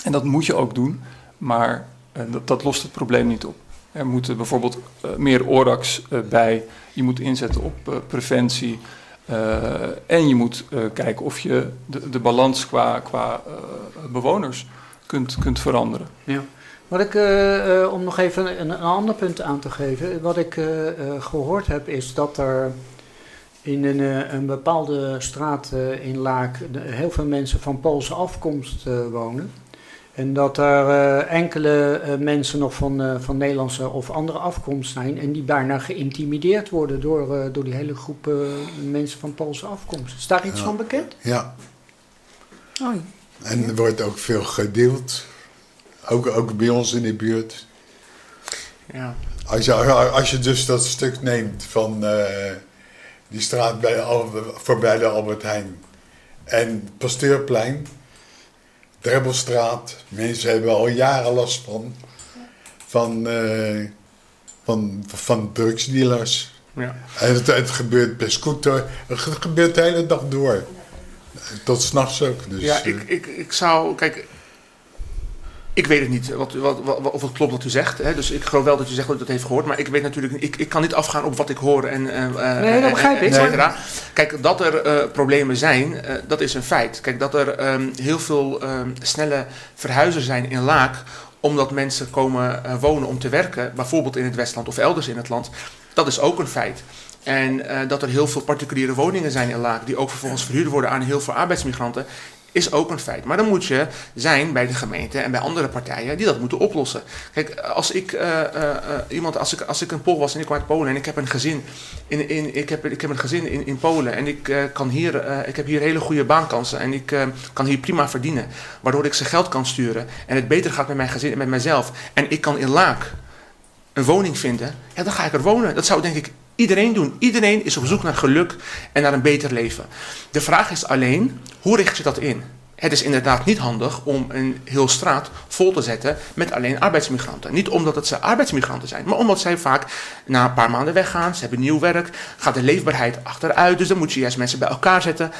En dat moet je ook doen, maar dat, dat, lost het probleem niet op. Er moeten bijvoorbeeld meer ORAX bij. Je moet inzetten op preventie. Eh, en je moet eh, kijken of je de, de balans qua, qua eh, bewoners kunt, kunt veranderen. Ja. Wat ik, eh, eh, om nog even een, een ander punt aan te geven, wat ik eh, eh, gehoord heb is dat er in een, eh, een bepaalde straat eh, in Laak heel veel mensen van Poolse afkomst eh, wonen. En dat er eh, enkele eh, mensen nog van, eh, van Nederlandse of andere afkomst zijn en die bijna geïntimideerd worden door, eh, door die hele groep eh, mensen van Poolse afkomst. Is daar iets Ja. van bekend? Ja, Oh, en er wordt ook veel gedeeld. Ook, ook bij ons in de buurt. Ja. Als je, als je dus dat stuk neemt van eh, die straat bij de, voorbij de Albert Heijn en Pasteurplein, Drebbelstraat, mensen hebben al jaren last van, van, eh, van, van drugsdealers. Ja. En het, het gebeurt per scooter, het gebeurt de hele dag door. Tot s'nachts ook. Dus, ja, eh, ik, ik, ik zou. Kijk, ik weet het niet wat, wat, wat, of het klopt wat u zegt. Hè? Dus ik geloof wel dat u zegt dat u dat heeft gehoord. Maar ik weet natuurlijk. Ik, ik kan niet afgaan op wat ik hoor. En, eh, eh, Nee, dat begrijp ik. cetera. Kijk, dat er eh, problemen zijn, eh, dat is een feit. Kijk, dat er ehm, heel veel ehm, snelle verhuizers zijn in Laak omdat mensen komen wonen om te werken, bijvoorbeeld in het Westland of elders in het land, dat is ook een feit. En eh, dat er heel veel particuliere woningen zijn in Laak, die ook vervolgens verhuurd worden aan heel veel arbeidsmigranten, is ook een feit. Maar dan moet je zijn bij de gemeente en bij andere partijen die dat moeten oplossen. Kijk, als ik, eh, eh, iemand, als ik, als ik een Pool was en ik kwam uit Polen en ik heb een gezin in, in, ik heb, ik heb een gezin in, in Polen en ik, kan hier, ik heb hier hele goede baankansen en ik kan hier prima verdienen, waardoor ik ze geld kan sturen en het beter gaat met mijn gezin en met mijzelf. En ik kan in Laak een woning vinden, ja, dan ga ik er wonen. Dat zou denk ik iedereen doen. Iedereen is op zoek naar geluk en naar een beter leven. De vraag is alleen, hoe richt je dat in? Het is inderdaad niet handig om een heel straat vol te zetten met alleen arbeidsmigranten. Niet omdat het ze arbeidsmigranten zijn, maar omdat zij vaak na een paar maanden weggaan. Ze hebben nieuw werk, gaat de leefbaarheid achteruit. Dus dan moet je juist mensen bij elkaar zetten.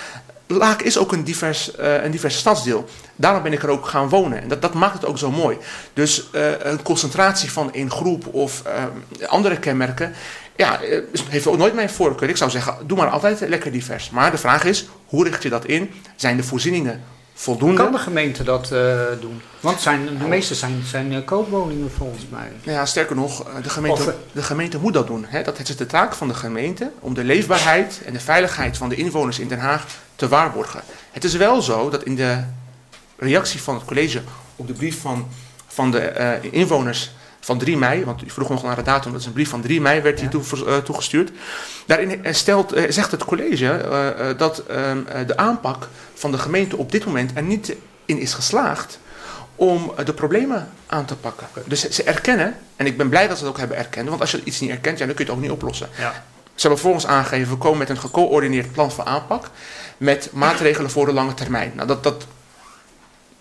Laak is ook een divers, eh, een divers stadsdeel. Daarom ben ik er ook gaan wonen. En dat, dat maakt het ook zo mooi. Dus eh, een concentratie van één groep of eh, andere kenmerken. Ja, heeft ook nooit mijn voorkeur. Ik zou zeggen, doe maar altijd lekker divers. Maar de vraag is, hoe richt je dat in? Zijn de voorzieningen voldoende? Kan de gemeente dat eh, doen? Want zijn, de meeste zijn, zijn eh, koopwoningen volgens mij. Nou Ja, sterker nog, eh, de gemeente, Of, de gemeente moet dat doen. Hè? Dat het is de taak van de gemeente om de leefbaarheid en de veiligheid van de inwoners in Den Haag te waarborgen. Het is wel zo dat in de reactie van het college op de brief van, van de inwoners van 3 mei, want u vroeg nog naar de datum, dat is een brief van 3 mei, werd die toe, eh, toegestuurd. Daarin eh, stelt, eh, zegt het college dat ehm, eh, de aanpak van de gemeente op dit moment er niet in is geslaagd om de problemen aan te pakken. Dus ze- erkennen, en ik ben blij dat ze het ook hebben erkend, want als je iets niet erkent, ja, dan kun je het ook niet oplossen. Ja. Ze hebben vervolgens aangegeven, we komen met een gecoördineerd plan van aanpak met maatregelen voor de lange termijn. Nou, dat, dat,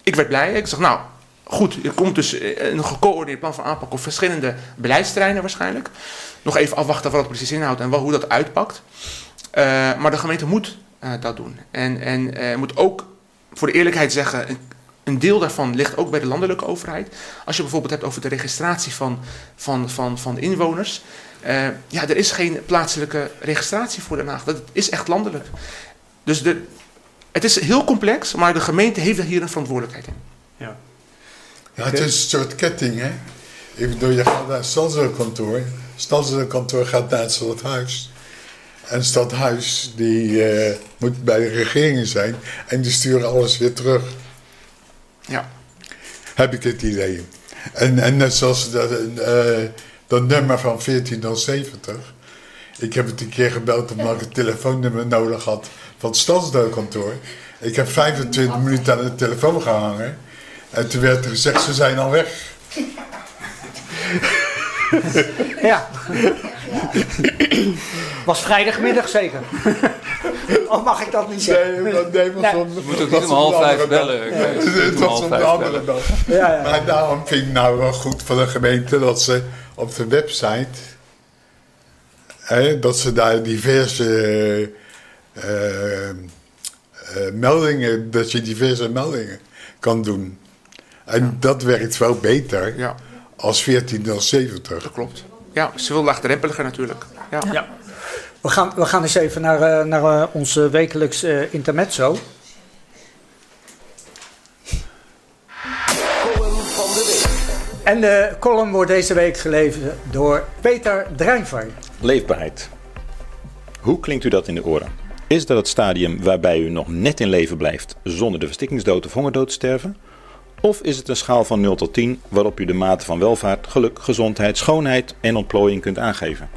ik werd blij. Ik zeg, nou, goed, er komt dus eh, een gecoördineerd plan van aanpak op verschillende beleidsterreinen waarschijnlijk. Nog even afwachten wat het precies inhoudt en wel, hoe dat uitpakt. Eh, maar de gemeente moet eh, dat doen. En, en moet ook voor de eerlijkheid zeggen, een, deel daarvan ligt ook bij de landelijke overheid. Als je bijvoorbeeld hebt over de registratie van, van, van, van inwoners. ja, er is geen plaatselijke registratie voor Den. Dat is echt landelijk. Dus de, het is heel complex, maar de gemeente heeft hier een verantwoordelijkheid in. Ja. Het is een soort ketting, hè. Ik bedoel, je gaat naar het stadsdeelkantoor. Het stadsdeelkantoor gaat naar het stadhuis. En het stadhuis, die eh, moet bij de regering zijn. En die sturen alles weer terug. Ja. Heb ik het idee. En, en net zoals dat, eh, dat nummer van 1470. Ik heb het een keer gebeld omdat ik het telefoonnummer nodig had van het stadsdeelkantoor. Ik heb 25 minuten aan de telefoon gehangen. En toen werd er gezegd, ze zijn al weg. Ja. Was vrijdagmiddag zeker? of mag ik dat niet zeggen? Nee, dat nee, om, Je moet ook niet om half vijf bellen. Het om was half op de vijf andere bellen. dag. Ja, ja. Maar daarom vind ik nou wel goed van de gemeente dat ze op de website, hè, dat ze daar diverse eh, eh, meldingen, dat je diverse meldingen kan doen. En dat werkt wel beter Ja, als 1470. dat klopt. Ja, ze wil laagdrempeliger natuurlijk. Ja. Ja. We gaan, we gaan eens even naar, uh, naar uh, onze wekelijks uh, intermezzo. En de column wordt deze week geleverd door Peter Drijver. Leefbaarheid. Hoe klinkt u dat in de oren? Is dat het stadium waarbij u nog net in leven blijft zonder de verstikkingsdood of hongerdood te sterven? Of is het een schaal van 0 tot 10 waarop u de mate van welvaart, geluk, gezondheid, schoonheid en ontplooiing kunt aangeven?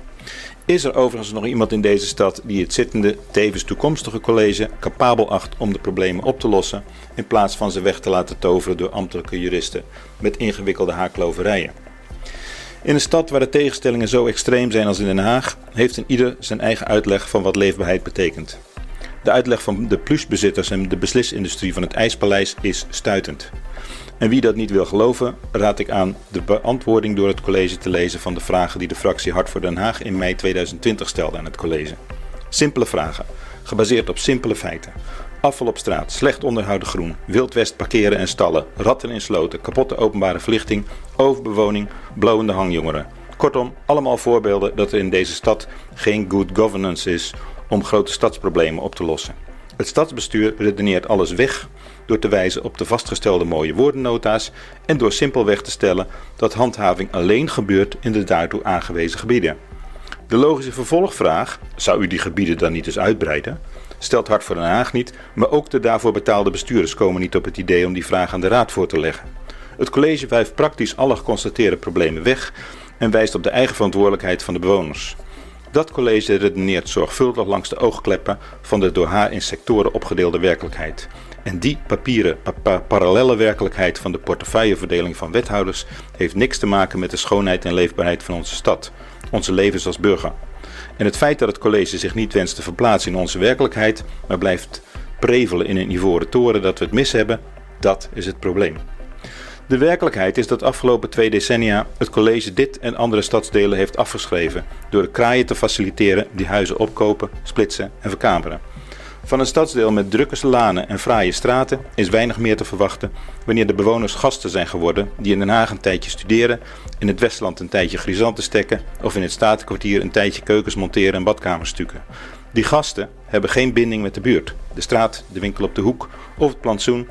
Is er overigens nog iemand in deze stad die het zittende, tevens toekomstige college capabel acht om de problemen op te lossen, in plaats van ze weg te laten toveren door ambtelijke juristen met ingewikkelde haakloverijen? In een stad waar de tegenstellingen zo extreem zijn als in Den Haag, heeft een ieder zijn eigen uitleg van wat leefbaarheid betekent. De uitleg van de plusbezitters en de beslisindustrie van het IJspaleis is stuitend. En wie dat niet wil geloven, raad ik aan de beantwoording door het college te lezen van de vragen die de fractie Hart voor Den Haag in mei 2020 stelde aan het college. Simpele vragen, gebaseerd op simpele feiten. Afval op straat, slecht onderhouden groen, wildwest parkeren en stallen, ratten in sloten, kapotte openbare verlichting, overbewoning, blowende hangjongeren. Kortom, allemaal voorbeelden dat er in deze stad geen good governance is om grote stadsproblemen op te lossen. Het stadsbestuur redeneert alles weg door te wijzen op de vastgestelde mooie woordennota's en door simpelweg te stellen dat handhaving alleen gebeurt in de daartoe aangewezen gebieden. De logische vervolgvraag, zou u die gebieden dan niet eens uitbreiden, stelt Hart voor Den Haag niet, maar ook de daarvoor betaalde bestuurders komen niet op het idee om die vraag aan de Raad voor te leggen. Het college wijft praktisch alle geconstateerde problemen weg en wijst op de eigen verantwoordelijkheid van de bewoners. Dat college redeneert zorgvuldig langs de oogkleppen van de door haar in sectoren opgedeelde werkelijkheid. En die papieren pa parallele werkelijkheid van de portefeuilleverdeling van wethouders heeft niks te maken met de schoonheid en leefbaarheid van onze stad, onze levens als burger. En het feit dat het college zich niet wenst te verplaatsen in onze werkelijkheid, maar blijft prevelen in een ivoren toren dat we het mis hebben, dat is het probleem. De werkelijkheid is dat afgelopen twee decennia het college dit en andere stadsdelen heeft afgeschreven door de kraaien te faciliteren die huizen opkopen, splitsen en verkameren. Van een stadsdeel met drukke lanen en fraaie straten is weinig meer te verwachten wanneer de bewoners gasten zijn geworden die in Den Haag een tijdje studeren, in het Westland een tijdje grisanten stekken of in het Statenkwartier een tijdje keukens monteren en badkamers stukken. Die gasten hebben geen binding met de buurt, de straat, de winkel op de hoek of het plantsoen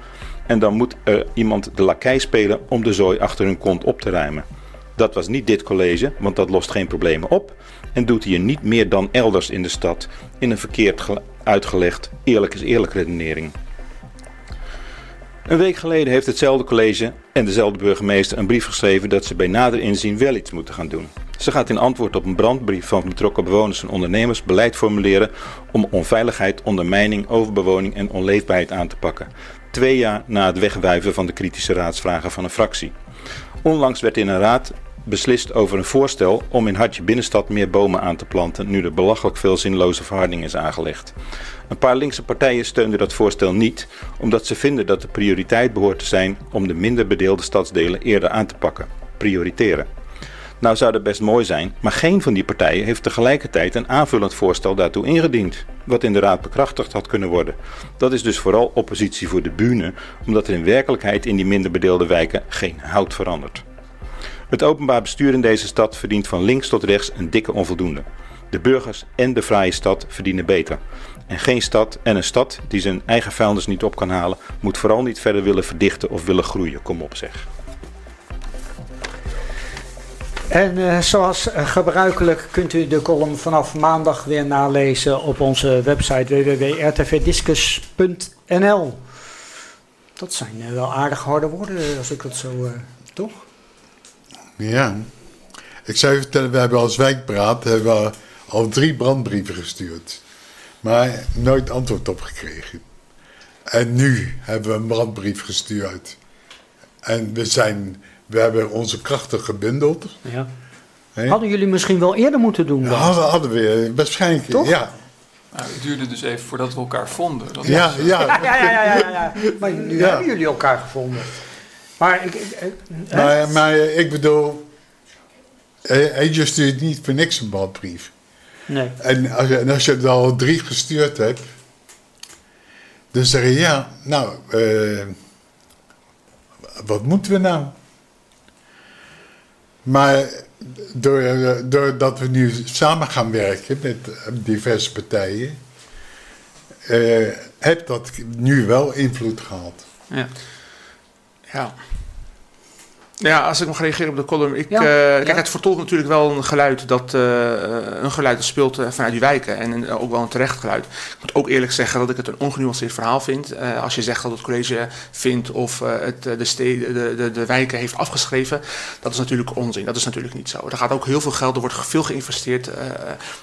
en dan moet er iemand de lakij spelen om de zooi achter hun kont op te ruimen. Dat was niet dit college, want dat lost geen problemen op en doet hier niet meer dan elders in de stad in een verkeerd uitgelegd eerlijk is eerlijk redenering. Een week geleden heeft hetzelfde college en dezelfde burgemeester een brief geschreven dat ze bij nader inzien wel iets moeten gaan doen. Ze gaat in antwoord op een brandbrief van betrokken bewoners en ondernemers beleid formuleren om onveiligheid, ondermijning, overbewoning en onleefbaarheid aan te pakken. Twee jaar na het wegwuiven van de kritische raadsvragen van een fractie. Onlangs werd in een raad beslist over een voorstel om in Hartje Binnenstad meer bomen aan te planten, nu er belachelijk veel zinloze verharding is aangelegd. Een paar linkse partijen steunden dat voorstel niet, omdat ze vinden dat de prioriteit behoort te zijn om de minder bedeelde stadsdelen eerder aan te pakken. Prioriteren. Nou zou dat best mooi zijn, maar geen van die partijen heeft tegelijkertijd een aanvullend voorstel daartoe ingediend, wat in de raad bekrachtigd had kunnen worden. Dat is dus vooral oppositie voor de bühne, omdat er in werkelijkheid in die minder bedeelde wijken geen hout verandert. Het openbaar bestuur in deze stad verdient van links tot rechts een dikke onvoldoende. De burgers en de fraaie stad verdienen beter. En geen stad en een stad die zijn eigen vuilnis niet op kan halen, moet vooral niet verder willen verdichten of willen groeien. Kom op zeg. En uh, zoals gebruikelijk kunt u de column vanaf maandag weer nalezen op onze website www.rtvdiscus.nl. Dat zijn uh, wel aardig harde woorden als ik dat zo, toch? Ja. Ik zou vertellen, we hebben als wijkpraat hebben we al drie brandbrieven gestuurd. Maar nooit antwoord op gekregen. En nu hebben we een brandbrief gestuurd. En we, zijn, we hebben onze krachten gebundeld. Ja. Hadden jullie misschien wel eerder moeten doen? Dan? Hadden, hadden we, waarschijnlijk. Toch? Ja. Nou, het duurde dus even voordat we elkaar vonden. Dat ja, was, ja. Ja, ja, ja, ja, ja. Maar nu Ja. hebben jullie elkaar gevonden. Maar ik... ik, ik- hè? Maar, maar ik bedoel, eh, eh, je stuurt niet voor niks een brandbrief. Nee. En als je, en als je er al drie gestuurd hebt, dan zeg je ja, nou, eh, wat moeten we nou? Maar door- doordat we nu samen gaan werken met diverse partijen, eh heeft dat nu wel invloed gehad. Ja. Ja. Ja, als ik mag reageren op de column. Ik, Ja, eh, kijk, ja. het vertolkt natuurlijk wel een geluid dat, eh, een geluid dat speelt eh, vanuit die wijken. En een- ook wel een terecht geluid. Ik moet ook eerlijk zeggen dat ik het een ongenuanceerd verhaal vind. Als je zegt dat het college vindt of het de, steden, de, de, de wijken heeft afgeschreven. Dat is natuurlijk onzin. Dat is natuurlijk niet zo. Er gaat ook heel veel geld, er wordt veel geïnvesteerd.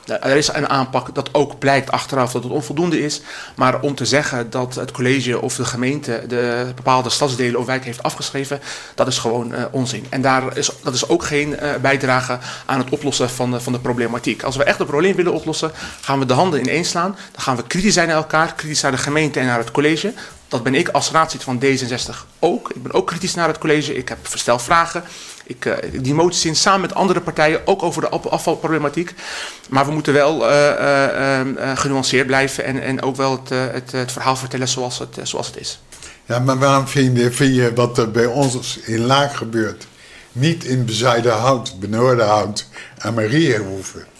er is een aanpak dat ook blijkt achteraf dat het onvoldoende is. Maar om te zeggen dat het college of de gemeente de bepaalde stadsdelen of wijken heeft afgeschreven, dat is gewoon onzin. En daar is, dat is ook geen eh, bijdrage aan het oplossen van de, van de problematiek. Als we echt het probleem willen oplossen, gaan we de handen ineens slaan. Dan gaan we kritisch zijn naar elkaar, kritisch naar de gemeente en naar het college. Dat ben ik als raadslid van D66 ook. Ik ben ook kritisch naar het college. Ik heb verstel vragen. Ik eh, die moties in samen met andere partijen, ook over de af- afvalproblematiek. Maar we moeten wel eh, eh, eh, eh, genuanceerd blijven en, en ook wel het, eh, het, het verhaal vertellen zoals het, eh, zoals het is. Ja, maar waarom vind je, vind je wat er bij ons in Laag gebeurt, niet in Bezuidenhout, Benoordenhout en Mariehoeven?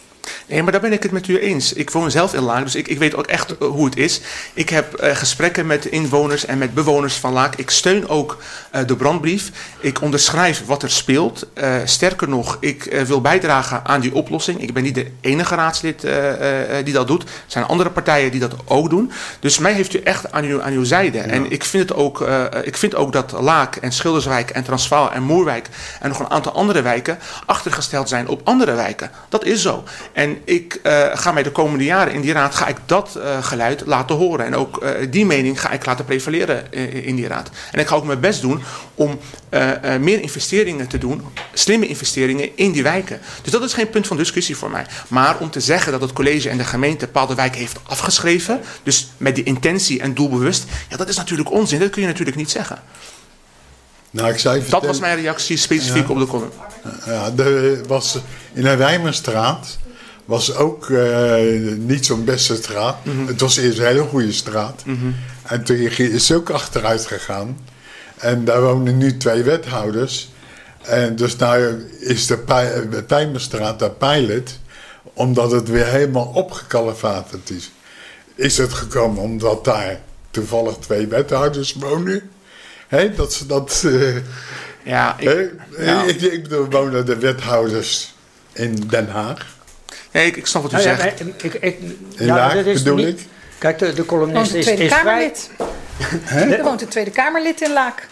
Nee, maar daar ben ik het met u eens. Ik woon zelf in Laak, dus ik, ik weet ook echt eh, hoe het is. Ik heb eh, gesprekken met inwoners en met bewoners van Laak. Ik steun ook eh, de brandbrief. Ik onderschrijf wat er speelt. Sterker nog, ik wil bijdragen aan die oplossing. Ik ben niet de enige raadslid die dat doet. Er zijn andere partijen die dat ook doen. Dus mij heeft u echt aan uw, aan uw zijde. En ik vind, het ook, ik vind ook dat Laak en Schilderswijk en Transvaal en Moerwijk en nog een aantal andere wijken achtergesteld zijn op andere wijken. Dat is zo. En ik eh, ga mij de komende jaren in die raad ga ik dat eh, geluid laten horen. En ook eh, die mening ga ik laten prevaleren in die raad. En ik ga ook mijn best doen om meer investeringen te doen, slimme investeringen in die wijken. Dus dat is geen punt van discussie voor mij. Maar om te zeggen dat het college en de gemeente bepaalde wijken heeft afgeschreven, dus met die intentie en doelbewust, ja, dat is natuurlijk onzin. Dat kun je natuurlijk niet zeggen. Nou, ik zei Dat was mijn reactie specifiek Ja. op de column. Ja, er was, in de Wijmerstraat was ook eh, niet zo'n beste straat. Het was eerst een hele goede straat. En toen is het ook achteruit gegaan. En daar wonen nu twee wethouders. En dus nou is de Pij- de Wijmerstraat daar pilot. Omdat het weer helemaal opgekalefaterd is. Is het gekomen omdat daar toevallig twee wethouders wonen? Hè, dat ze dat... eh, Ja, ik, ja. Ik, ik bedoel, wonen de wethouders in Den Haag. Nee, ik, ik snap wat u Nou ja, zegt. maar ik, ik, In ja, Laag dat is bedoel niet- ik. Kijk, de, de columnist een is, Tweede is vrij... Kamerlid. Er woont een Tweede Kamerlid in Laak.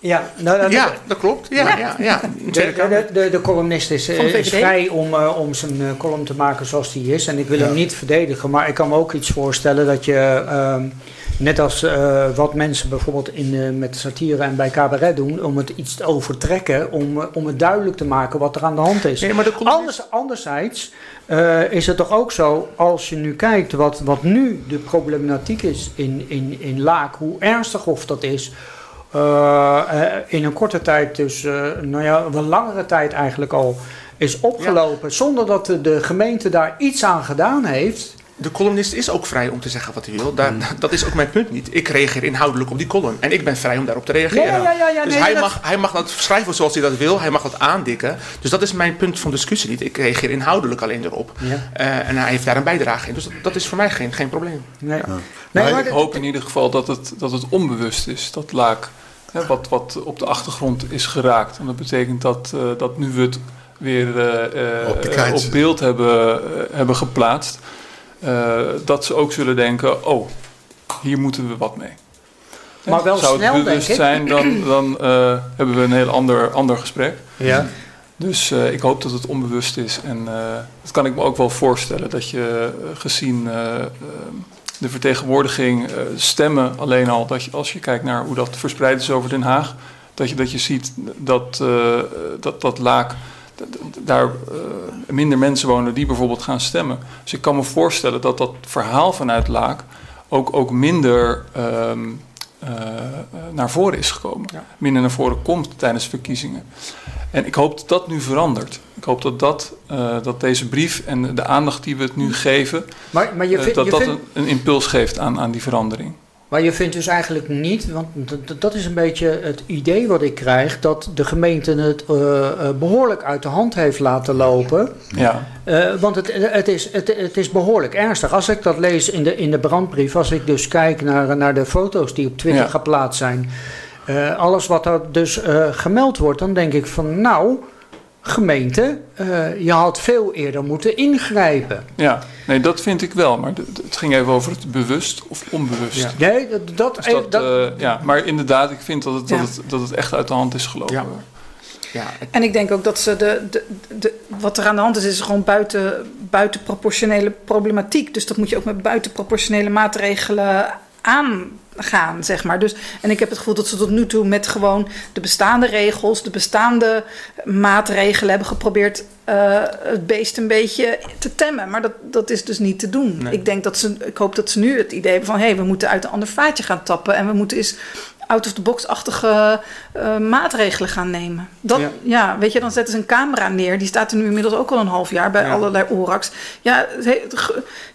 Ja, nou, nou, Ja, dat klopt. Ja, ja, ja. De, de, de, de columnist is, eh, de is vrij om, eh, om zijn eh, column te maken zoals die is. En ik wil hem niet verdedigen. Maar ik kan me ook iets voorstellen dat je, ehm, net als eh, wat mensen bijvoorbeeld in, eh, met satire en bij cabaret doen, om het iets te overtrekken, om, eh, om het duidelijk te maken wat er aan de hand is. Nee, maar Anders, anderzijds is het toch ook zo, als je nu kijkt wat, wat nu de problematiek is in, in, in Laak, hoe ernstig of dat is. in een korte tijd, dus nou ja, een langere tijd eigenlijk al, is opgelopen. Zonder dat de, de gemeente daar iets aan gedaan heeft. De columnist is ook vrij om te zeggen wat hij wil. Daar, Dat is ook mijn punt niet. Ik reageer inhoudelijk op die column. En ik ben vrij om daarop te reageren. Ja, ja, ja, ja, dus nee, hij, dat- mag, hij mag dat schrijven zoals hij dat wil. Hij mag dat aandikken. Dus dat is mijn punt van discussie niet. Ik reageer inhoudelijk alleen erop. Ja. Eh, en hij heeft daar een bijdrage in. Dus dat, dat is voor mij geen, geen probleem. Nee. Maar ik hoop in ieder geval dat het, dat het onbewust is, dat laak. Hè, wat, wat op de achtergrond is geraakt. En dat betekent dat, eh, dat nu we het weer eh, eh, Op op beeld hebben, hebben geplaatst. Eh, dat ze ook zullen denken, oh, hier moeten we wat mee. Maar wel Zou snel, het denk bewust zijn, dan, dan eh, hebben we een heel ander, ander gesprek. Ja. Dus eh, ik hoop dat het onbewust is. En eh, dat kan ik me ook wel voorstellen. Dat je gezien de vertegenwoordiging, eh, stemmen alleen al, dat je, als je kijkt naar hoe dat verspreid is over Den Haag, dat je, dat je ziet dat, eh, dat, dat Laak, daar eh, minder mensen wonen die bijvoorbeeld gaan stemmen. Dus ik kan me voorstellen dat dat verhaal vanuit Laak ook, ook minder ehm, eh, naar voren is gekomen. Minder naar voren komt tijdens verkiezingen. En ik hoop dat dat nu verandert. Ik hoop dat, dat, eh, dat deze brief en de aandacht die we het nu geven, Maar, maar je dat je dat een, een impuls geeft aan, aan die verandering. Maar je vindt dus eigenlijk niet, want dat is een beetje het idee wat ik krijg, dat de gemeente het eh, eh, behoorlijk uit de hand heeft laten lopen. Ja. Eh, want het, het, is, het, het is behoorlijk ernstig. Als ik dat lees in de, in de brandbrief, als ik dus kijk naar, naar de foto's die op Twitter Ja. geplaatst zijn, alles wat er dus gemeld wordt, dan denk ik van nou, gemeente, eh, je had veel eerder moeten ingrijpen. Ja, nee, dat vind ik wel. Maar het ging even over het bewust of onbewust. Ja. Nee, dat, dat, Dus dat, dat- eh, ja, maar inderdaad, ik vind dat het, dat het, dat het echt uit de hand is gelopen. Ja. Ja, En ik denk ook dat ze de, de, de, wat er aan de hand is, is gewoon buiten, buitenproportionele problematiek. Dus dat moet je ook met buitenproportionele maatregelen aangaan, zeg maar. Dus, en ik heb het gevoel dat ze tot nu toe met gewoon de bestaande regels, de bestaande maatregelen hebben geprobeerd eh, het beest een beetje te temmen. Maar dat, dat is dus niet te doen. Nee. Ik denk dat ze, ik hoop dat ze nu het idee hebben van hé, hey, we moeten uit een ander vaatje gaan tappen en we moeten eens out-of-the-box-achtige eh, maatregelen gaan nemen. Dat, Ja. ja. weet je, dan zetten ze een camera neer. Die staat er nu inmiddels ook al een half jaar bij Ja. allerlei ORAX. Ja,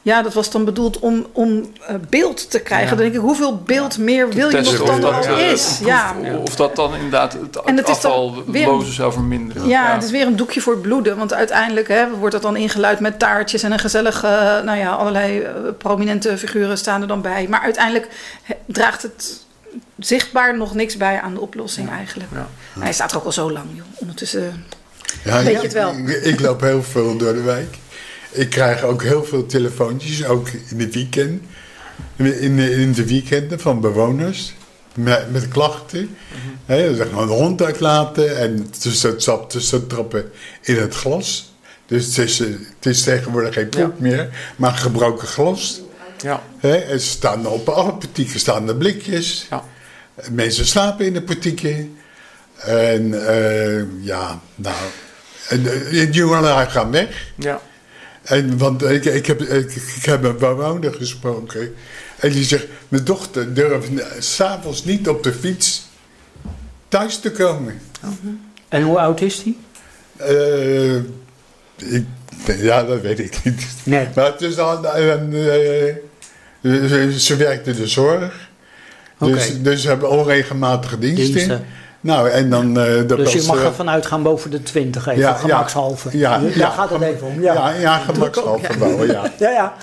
ja, dat was dan bedoeld om, om eh, beeld te krijgen. Ja. Dan denk ik, hoeveel beeld meer wil je nog dan er dat, al is? of- Ja. Of dat dan inderdaad het, En het afval zou verminderen. Ja, het is weer een doekje voor het bloeden. Want uiteindelijk hè, wordt dat dan ingeluid met taartjes en een gezellige, eh, nou ja, allerlei prominente figuren staan er dan bij. Maar uiteindelijk draagt het zichtbaar nog niks bij aan de oplossing eigenlijk. Ja. Hij staat er ook al zo lang, joh. Ondertussen. Ja, Weet je het wel? Ik, loop heel veel door de wijk. Ik krijg ook heel veel telefoontjes, ook in de weekend. In de, in de weekenden van bewoners. Met, met klachten. Hè, zeg maar een hond uitlaten en tussen het sap tussen trappen in het glas. Dus het is, eh, het is tegenwoordig geen poep meer, maar gebroken glas. Ja. Hè, en ze staan op alle portieken staan er blikjes. Ja. Mensen slapen in de portieken. En eh, ja, nou. En, eh, de jongelui gaan weg. ja. En, want ik, ik, heb, ik, ik heb een bewoner gesproken. En die zegt: Mijn dochter durft s'avonds niet op de fiets thuis te komen. En hoe oud is die? Eh, ik, ja, dat weet ik niet. Nee. Maar het is dan. een, eh, ze werkt in de zorg. Dus, dus ze hebben onregelmatige diensten. Diensten. Nou, en dan. eh, dat Dus je was, mag eh, ervan uitgaan boven de 20 even, Ja, gemakshalve. Ja, Daar ja. gaat het even om. Ja, Ja, ja, ja gemakshalve bouwen, ja. ja. ja.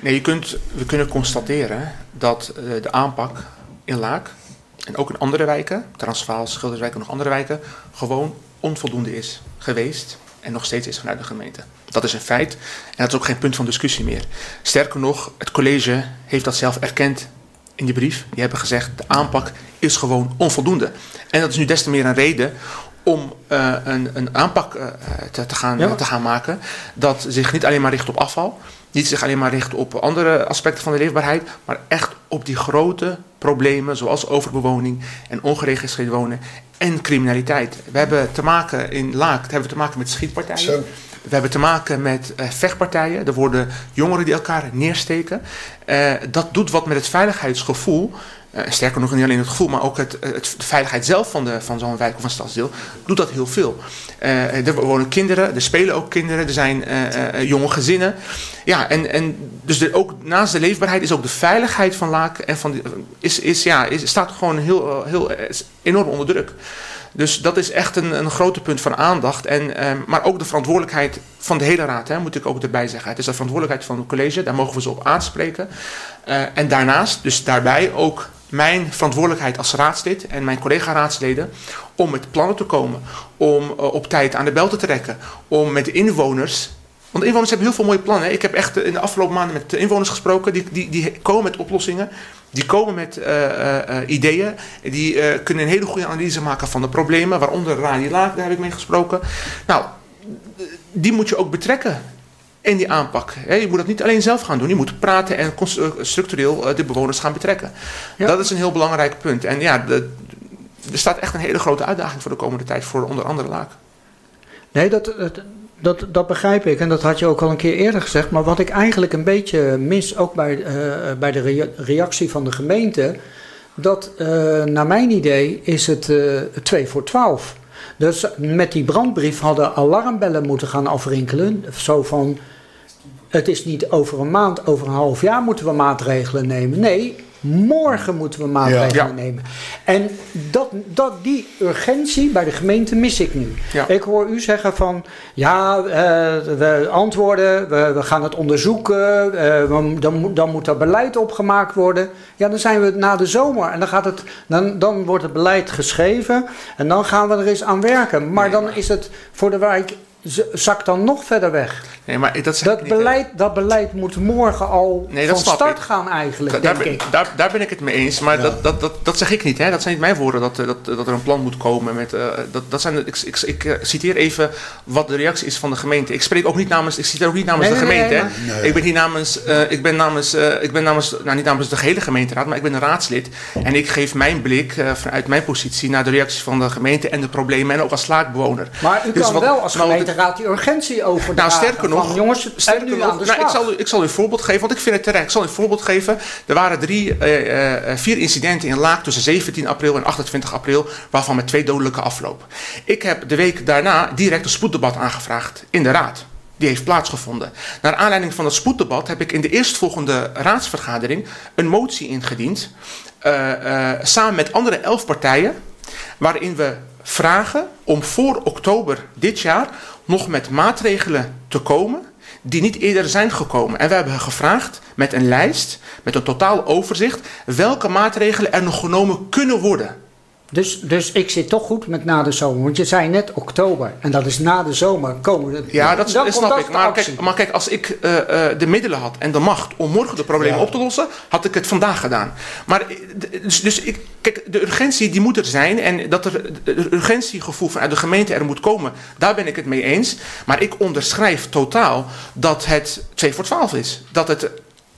Nee, je kunt, we kunnen constateren dat eh, de aanpak in Laak en ook in andere wijken, Transvaal, Schilderswijk en nog andere wijken, gewoon onvoldoende is geweest en nog steeds is vanuit de gemeente. Dat is een feit en dat is ook geen punt van discussie meer. Sterker nog, het college heeft dat zelf erkend in die brief. Die hebben gezegd, de aanpak is gewoon onvoldoende. En dat is nu des te meer een reden om eh, een, een aanpak eh, te, te, gaan, Ja. te gaan maken dat zich niet alleen maar richt op afval, niet zich alleen maar richt op andere aspecten van de leefbaarheid, maar echt op die grote problemen zoals overbewoning en ongeregistreerd wonen en criminaliteit. We hebben te maken in Laak, hebben we te maken met schietpartijen. Zo. We hebben te maken met eh, vechtpartijen. Er worden jongeren die elkaar neersteken. Eh, dat doet wat met het veiligheidsgevoel. Eh, sterker nog, niet alleen het gevoel, maar ook het, het, de veiligheid zelf van, van zo'n wijk of een stadsdeel. Doet dat heel veel. Eh, er wonen kinderen, er spelen ook kinderen, er zijn eh, eh, jonge gezinnen. Ja, en, en dus ook naast de leefbaarheid is ook de veiligheid van Laak en van is, is, ja, is, staat gewoon heel, heel, enorm onder druk. Dus dat is echt een, een grote punt van aandacht. En, eh, maar ook de verantwoordelijkheid van de hele raad, hè, moet ik ook erbij zeggen. Het is de verantwoordelijkheid van het college, daar mogen we ze op aanspreken. Eh, en daarnaast, dus daarbij ook mijn verantwoordelijkheid als raadslid en mijn collega-raadsleden om met plannen te komen, om eh, op tijd aan de bel te trekken, om met de inwoners. Want inwoners hebben heel veel mooie plannen. Ik heb echt in de afgelopen maanden met de inwoners gesproken. Die, die, die komen met oplossingen. Die komen met eh, eh, eh, ideeën. Die kunnen een hele goede analyse maken van de problemen. Waaronder Rani Laak, daar heb ik mee gesproken. Nou, die moet je ook betrekken in die aanpak. hè. Je moet dat niet alleen zelf gaan doen. Je moet praten en structureel de bewoners gaan betrekken. Ja. Dat is een heel belangrijk punt. En ja, de, er staat echt een hele grote uitdaging voor de komende tijd. Voor onder andere Laak. Nee, dat, dat, dat, dat begrijp ik. En dat had je ook al een keer eerder gezegd. Maar wat ik eigenlijk een beetje mis, ook bij, eh, bij de rea- reactie van de gemeente. Dat, eh, naar mijn idee, is het eh 2 voor 12. Dus met die brandbrief hadden alarmbellen moeten gaan afrinkelen. Zo van, het is niet over een maand, over een half jaar moeten we maatregelen nemen. Nee, Morgen moeten we maatregelen Ja. nemen. En dat, dat, die urgentie bij de gemeente mis ik nu. Ja. Ik hoor u zeggen van, ja, eh, we antwoorden, we, we gaan het onderzoeken, eh, dan, moet- dan moet er beleid opgemaakt worden. Ja, dan zijn we na de zomer en dan, gaat het, dan, dan wordt het beleid geschreven en dan gaan we er eens aan werken. Maar dan is het voor de wijk, zakt dan nog verder weg. Nee, maar dat Dat niet, beleid, dat beleid moet morgen al Nee, van start ik. gaan eigenlijk, daar, denk ben, ik. Daar, daar ben ik het mee eens, maar Ja. dat, dat, dat, dat zeg ik niet. Hè? Dat zijn niet mijn woorden, dat, eh, dat, dat er een plan moet komen. Met, eh, dat, dat zijn, ik, ik, ik eh, citeer even wat de reactie is van de gemeente. Ik spreek ook niet namens, ik citeer ook niet namens Nee, de nee, gemeente. nee, hè. Ik ben hier namens, ik ben namens, ik ben namens, nou niet namens de gehele gemeenteraad, maar ik ben een raadslid. En ik geef mijn blik vanuit mijn positie naar de reacties van de gemeente en de problemen. En ook als slaakbewoner. Maar u Dus kan wat- wel als nou, gemeenteraad die urgentie overdragen. Nou, sterker nog, van, jongens, nu nog aan de nou, ik, zal u, ik zal u een voorbeeld geven, want ik vind het terecht. Ik zal u een voorbeeld geven. Er waren drie, eh, eh, vier incidenten in Laak tussen 17 april en 28 april, waarvan met twee dodelijke afloop. Ik heb de week daarna direct een spoeddebat aangevraagd in de raad. Die heeft plaatsgevonden. Naar aanleiding van het spoeddebat heb ik in de eerstvolgende raadsvergadering een motie ingediend. eh, eh, samen met andere elf partijen. Waarin we vragen om voor oktober dit jaar nog met maatregelen te komen die niet eerder zijn gekomen. En we hebben gevraagd met een lijst, met een totaal overzicht, welke maatregelen er nog genomen kunnen worden. Dus, dus ik zit toch goed met na de zomer. Want je zei net oktober. En dat is na de zomer komen. de- Ja, dat, dan snap dat ik. Maar kijk, maar kijk, als ik eh, eh, de middelen had en de macht om morgen de problemen Ja. op te lossen, had ik het vandaag gedaan. Maar eh, dus, dus ik, kijk, de urgentie die moet er zijn en dat er het urgentiegevoel vanuit de gemeente er moet komen, daar ben ik het mee eens. Maar ik onderschrijf totaal dat het 2 voor 12 is. Dat het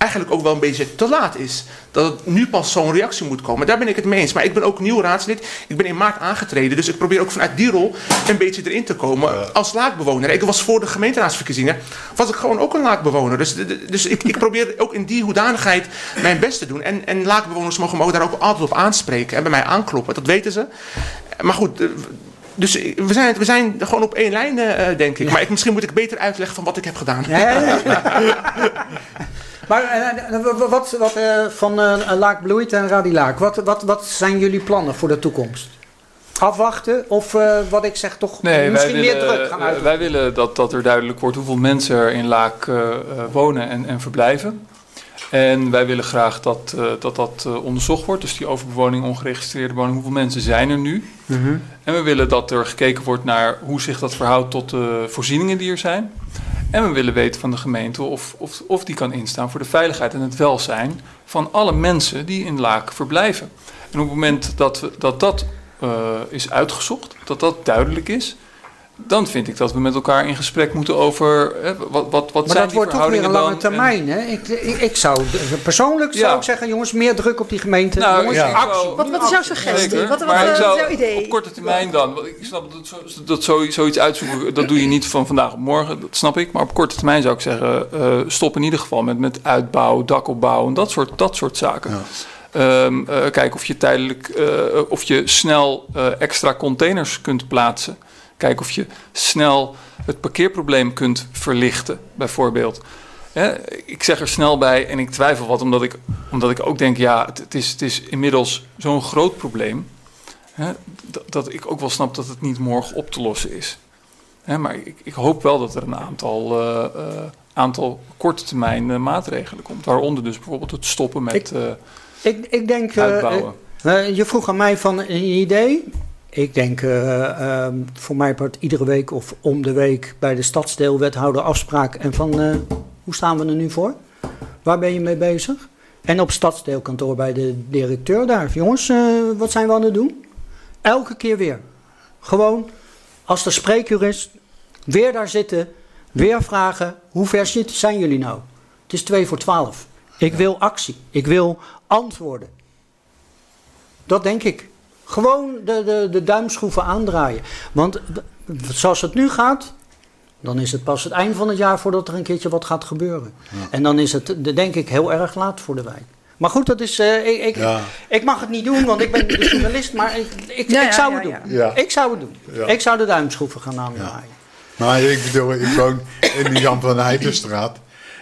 eigenlijk ook wel een beetje te laat is. Dat het nu pas zo'n reactie moet komen. Daar ben ik het mee eens. Maar ik ben ook nieuw raadslid. Ik ben in maart aangetreden. Dus ik probeer ook vanuit die rol een beetje erin te komen. Als laakbewoner. Ik was voor de gemeenteraadsverkiezingen. Was ik gewoon ook een laakbewoner. Dus, dus ik, ik probeer ook in die hoedanigheid mijn best te doen. En, en laakbewoners mogen me ook daar ook altijd op aanspreken. En bij mij aankloppen. Dat weten ze. Maar goed. eh, Dus we zijn, we zijn gewoon op één lijn, eh, denk ik. Maar ik, misschien moet ik beter uitleggen van wat ik heb gedaan. Ja, ja, ja. maar eh, eh, wat, wat eh, van Laak Bloeit en Radilaak, wat, wat, wat zijn jullie plannen voor de toekomst? Afwachten of wat ik zeg toch Nee, misschien meer druk gaan wij willen dat, dat er duidelijk wordt hoeveel mensen er in Laak wonen en, en verblijven. En wij willen graag dat dat, dat onderzocht wordt. Dus die overbewoning, ongeregistreerde woning, hoeveel mensen zijn er nu? Mhm. En we willen dat er gekeken wordt naar hoe zich dat verhoudt tot de voorzieningen die er zijn. En we willen weten van de gemeente of, of, of die kan instaan voor de veiligheid en het welzijn van alle mensen die in Laak verblijven. En op het moment dat we, dat, dat eh, is uitgezocht, dat dat duidelijk is, dan vind ik dat we met elkaar in gesprek moeten over hè, wat, wat, wat Maar zijn dat die wordt toch weer verhoudingen een lange dan? termijn. Hè? Ik, ik, ik zou, persoonlijk zou Ja. ik zeggen, jongens, meer druk op die gemeente. Nou, jongens, actie. Wat, wat is jouw suggestie? Zeker, Wat, wat, maar ik wat is zou jouw idee? op korte termijn dan, want ik snap dat, zo, dat zo, zoiets uitzoeken, dat doe je niet van vandaag op morgen, dat snap ik. Maar op korte termijn zou ik zeggen, eh, stop in ieder geval met, met uitbouw, dakopbouw en dat soort, dat soort zaken. Ja. Ehm, eh, kijken of je tijdelijk, eh, of je snel eh, extra containers kunt plaatsen. Kijken of je snel het parkeerprobleem kunt verlichten, bijvoorbeeld. Ik zeg er snel bij en ik twijfel wat, omdat ik, omdat ik ook denk, ja, het, het, is, het is inmiddels zo'n groot probleem. Hè, dat, dat ik ook wel snap dat het niet morgen op te lossen is. Hè, maar ik, ik hoop wel dat er een aantal, eh, eh, aantal korte termijn eh, maatregelen komt. Waaronder dus bijvoorbeeld het stoppen met Ik- Ik, ik denk, uitbouwen. je vroeg aan mij van een idee. Ik denk eh, ehm, voor mij part iedere week of om de week bij de stadsdeelwethouder afspraak. En van, eh, hoe staan we er nu voor? Waar ben je mee bezig? En op stadsdeelkantoor bij de directeur daar. Jongens, eh, wat zijn we aan het doen? Elke keer weer. Gewoon, als de spreekuur is, weer daar zitten, weer vragen, hoe ver zijn jullie nou? Het is twee voor twaalf. Ik wil actie. Ik wil antwoorden. Dat denk ik. Gewoon de, de, de duimschroeven aandraaien. Want zoals het nu gaat, dan is het pas het eind van het jaar voordat er een keertje wat gaat gebeuren. En dan is het, de- denk ik, heel erg laat voor de wijk. Maar goed, dat is, eh, ik, ik, Ja. ik mag het niet doen, want ik ben de journalist, maar ik, ik, Ja, ik ja, zou ja, het doen. Ja. Ik zou het doen. Ja. Ik zou de duimschroeven gaan aandraaien. Maar ik bedoel, ik woon in de Jan van Heidenstraat.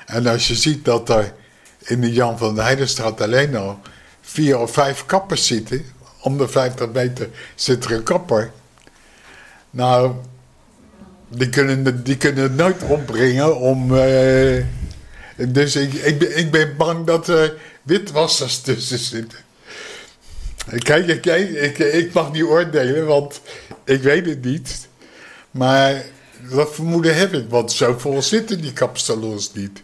En als je ziet dat er in de Jan van Heidenstraat alleen al vier of vijf kappers zitten. Om de 50 meter zit er een kapper. Nou, die kunnen, die kunnen het nooit opbrengen om... eh, dus ik, ik, ben, ik ben bang dat er witwassers tussen zitten. Kijk, ik, ik, ik mag niet oordelen, want ik weet het niet. Maar dat vermoeden heb ik, want zo vol zitten die kapsalons niet.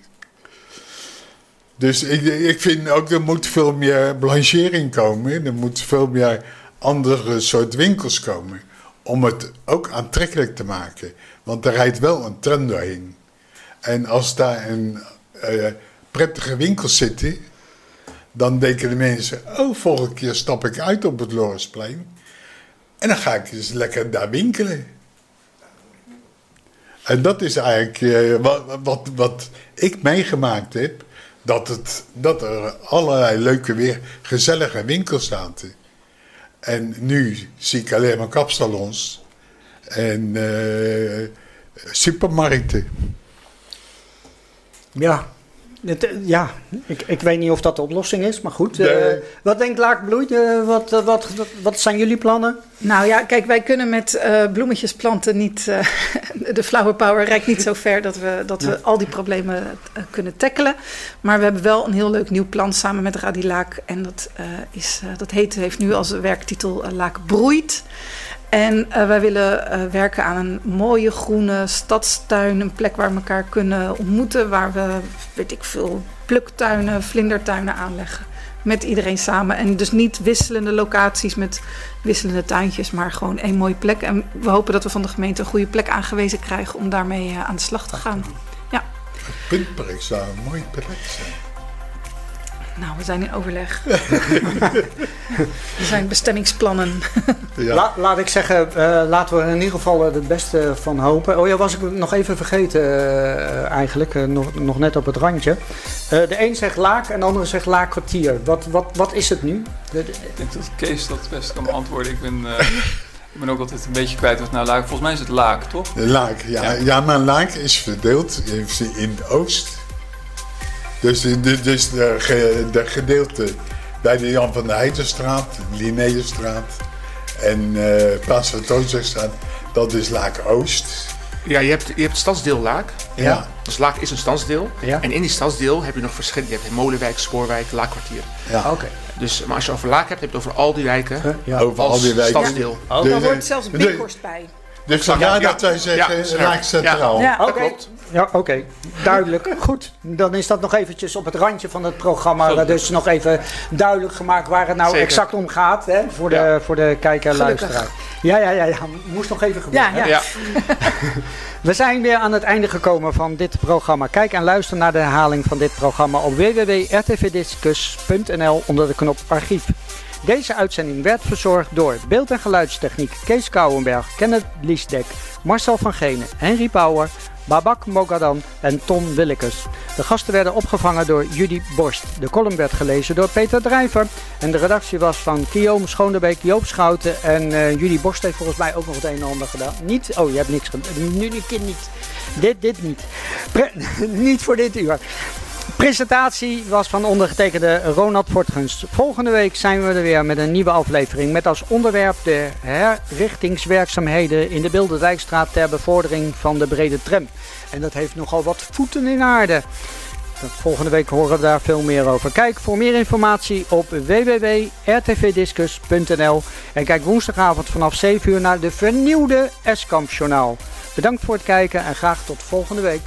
Dus ik, ik vind ook, er moet veel meer blanchering komen. Er moet veel meer andere soort winkels komen. Om het ook aantrekkelijk te maken. Want er rijdt wel een trend doorheen. En als daar een eh, prettige winkels zitten... dan denken de mensen... oh, volgende keer stap ik uit op het Lorisplein. En dan ga ik eens lekker daar winkelen. En dat is eigenlijk eh, wat, wat, wat ik meegemaakt heb. Dat, het, dat er allerlei leuke, weer gezellige winkels zaten. En nu zie ik alleen maar kapsalons en eh, supermarkten. Ja, het, eh, ja ik, ik weet niet of dat de oplossing is, maar goed. Nee. eh, wat denkt Laakbloei? Wat, eh, wat, wat, wat zijn jullie plannen? Nou ja, kijk, wij kunnen met eh, bloemetjes planten niet. eh, de flower power reikt niet zo ver dat we, dat we al die problemen kunnen tackelen. Maar we hebben wel een heel leuk nieuw plan samen met Radilaak. En dat, eh, is, eh, dat heet, heeft nu als werktitel Laak Broeit. En eh, wij willen eh, werken aan een mooie groene stadstuin. Een plek waar we elkaar kunnen ontmoeten. Waar we, weet ik veel, pluktuinen, vlindertuinen aanleggen. Met iedereen samen. En dus niet wisselende locaties met wisselende tuintjes. Maar gewoon één mooie plek. En we hopen dat we van de gemeente een goede plek aangewezen krijgen. Om daarmee eh, aan de slag te gaan. Ja, Puntpark zou een mooie plek zijn. Nou, we zijn in overleg. er zijn bestemmingsplannen. Ja. La- laat ik zeggen, eh, laten we er in ieder geval eh, het beste van hopen. Oh ja, was ik nog even vergeten eh, eigenlijk, eh, nog, nog net op het randje. Eh, de een zegt laak en de andere zegt laak kwartier. Wat, wat, wat is het nu? De- de- Ik denk dat Kees dat best kan beantwoorden. Ik ben, eh, ik ben ook altijd een beetje kwijt wat nou laak. Volgens mij is het laak, toch? Laak, ja. Ja. ja. maar Laak is verdeeld in in het oost. Dus, de- dus de, ge- de gedeelte bij de Jan van der Heidenstraat, Linnaeusstraat en eh Plaats van Toonzegstraat, dat is Laak Oost. Ja, je hebt, je hebt het stadsdeel Laak. Ja. Dus Laak is een stadsdeel. Ja. En in die stadsdeel heb je nog verschillende. Je hebt Molenwijk, Spoorwijk, Laakkwartier. Ja. Oké. Dus, maar als je over Laak hebt, heb je het over al die wijken. Huh? Ja. Over al die wijken. stadsdeel. Oh, Daar hoort zelfs Binkhorst bij. Dus vandaar Ja, dat wij zeggen ja, scherp. Laak Centraal. Ja. Dat Oké. klopt. Ja, oké. Duidelijk. Goed. Dan is dat nog eventjes op het randje van het programma. Goed. eh, Dus nog even duidelijk gemaakt waar het nou Zeker. exact om gaat. Hè, voor, de, Ja. voor de kijker en luisteraar. Ja, ja, ja, ja. Moest nog even gebeuren. Ja, hè? ja. Ja. We zijn weer aan het einde gekomen van dit programma. Kijk en luister naar de herhaling van dit programma op www.rtvdiscus.nl onder de knop archief. Deze uitzending werd verzorgd door beeld- en geluidstechniek Kees Kouwenberg, Kenneth Liesdek, Marcel van Genen, Henry Bauer, Babak Mogadan en Ton Willekes. De gasten werden opgevangen door Judy Borst. De column werd gelezen door Peter Drijver. En de redactie was van Guillaume Schoonderbeek, Joop Schouten. En eh Judy Borst heeft volgens mij ook nog het een en ander gedaan. Niet? Oh, je hebt niks gedaan. Nu keer niet. Dit, dit niet. Niet voor dit uur. Presentatie was van ondergetekende Ronald Fortgens. Volgende week zijn we er weer met een nieuwe aflevering. Met als onderwerp de herrichtingswerkzaamheden in de Bilderdijkstraat ter bevordering van de brede tram. En dat heeft nogal wat voeten in aarde. Volgende week horen we daar veel meer over. Kijk voor meer informatie op www.rtvdiscus.nl en kijk woensdagavond vanaf 7 uur naar de vernieuwde Journaal. Bedankt voor het kijken en graag tot volgende week.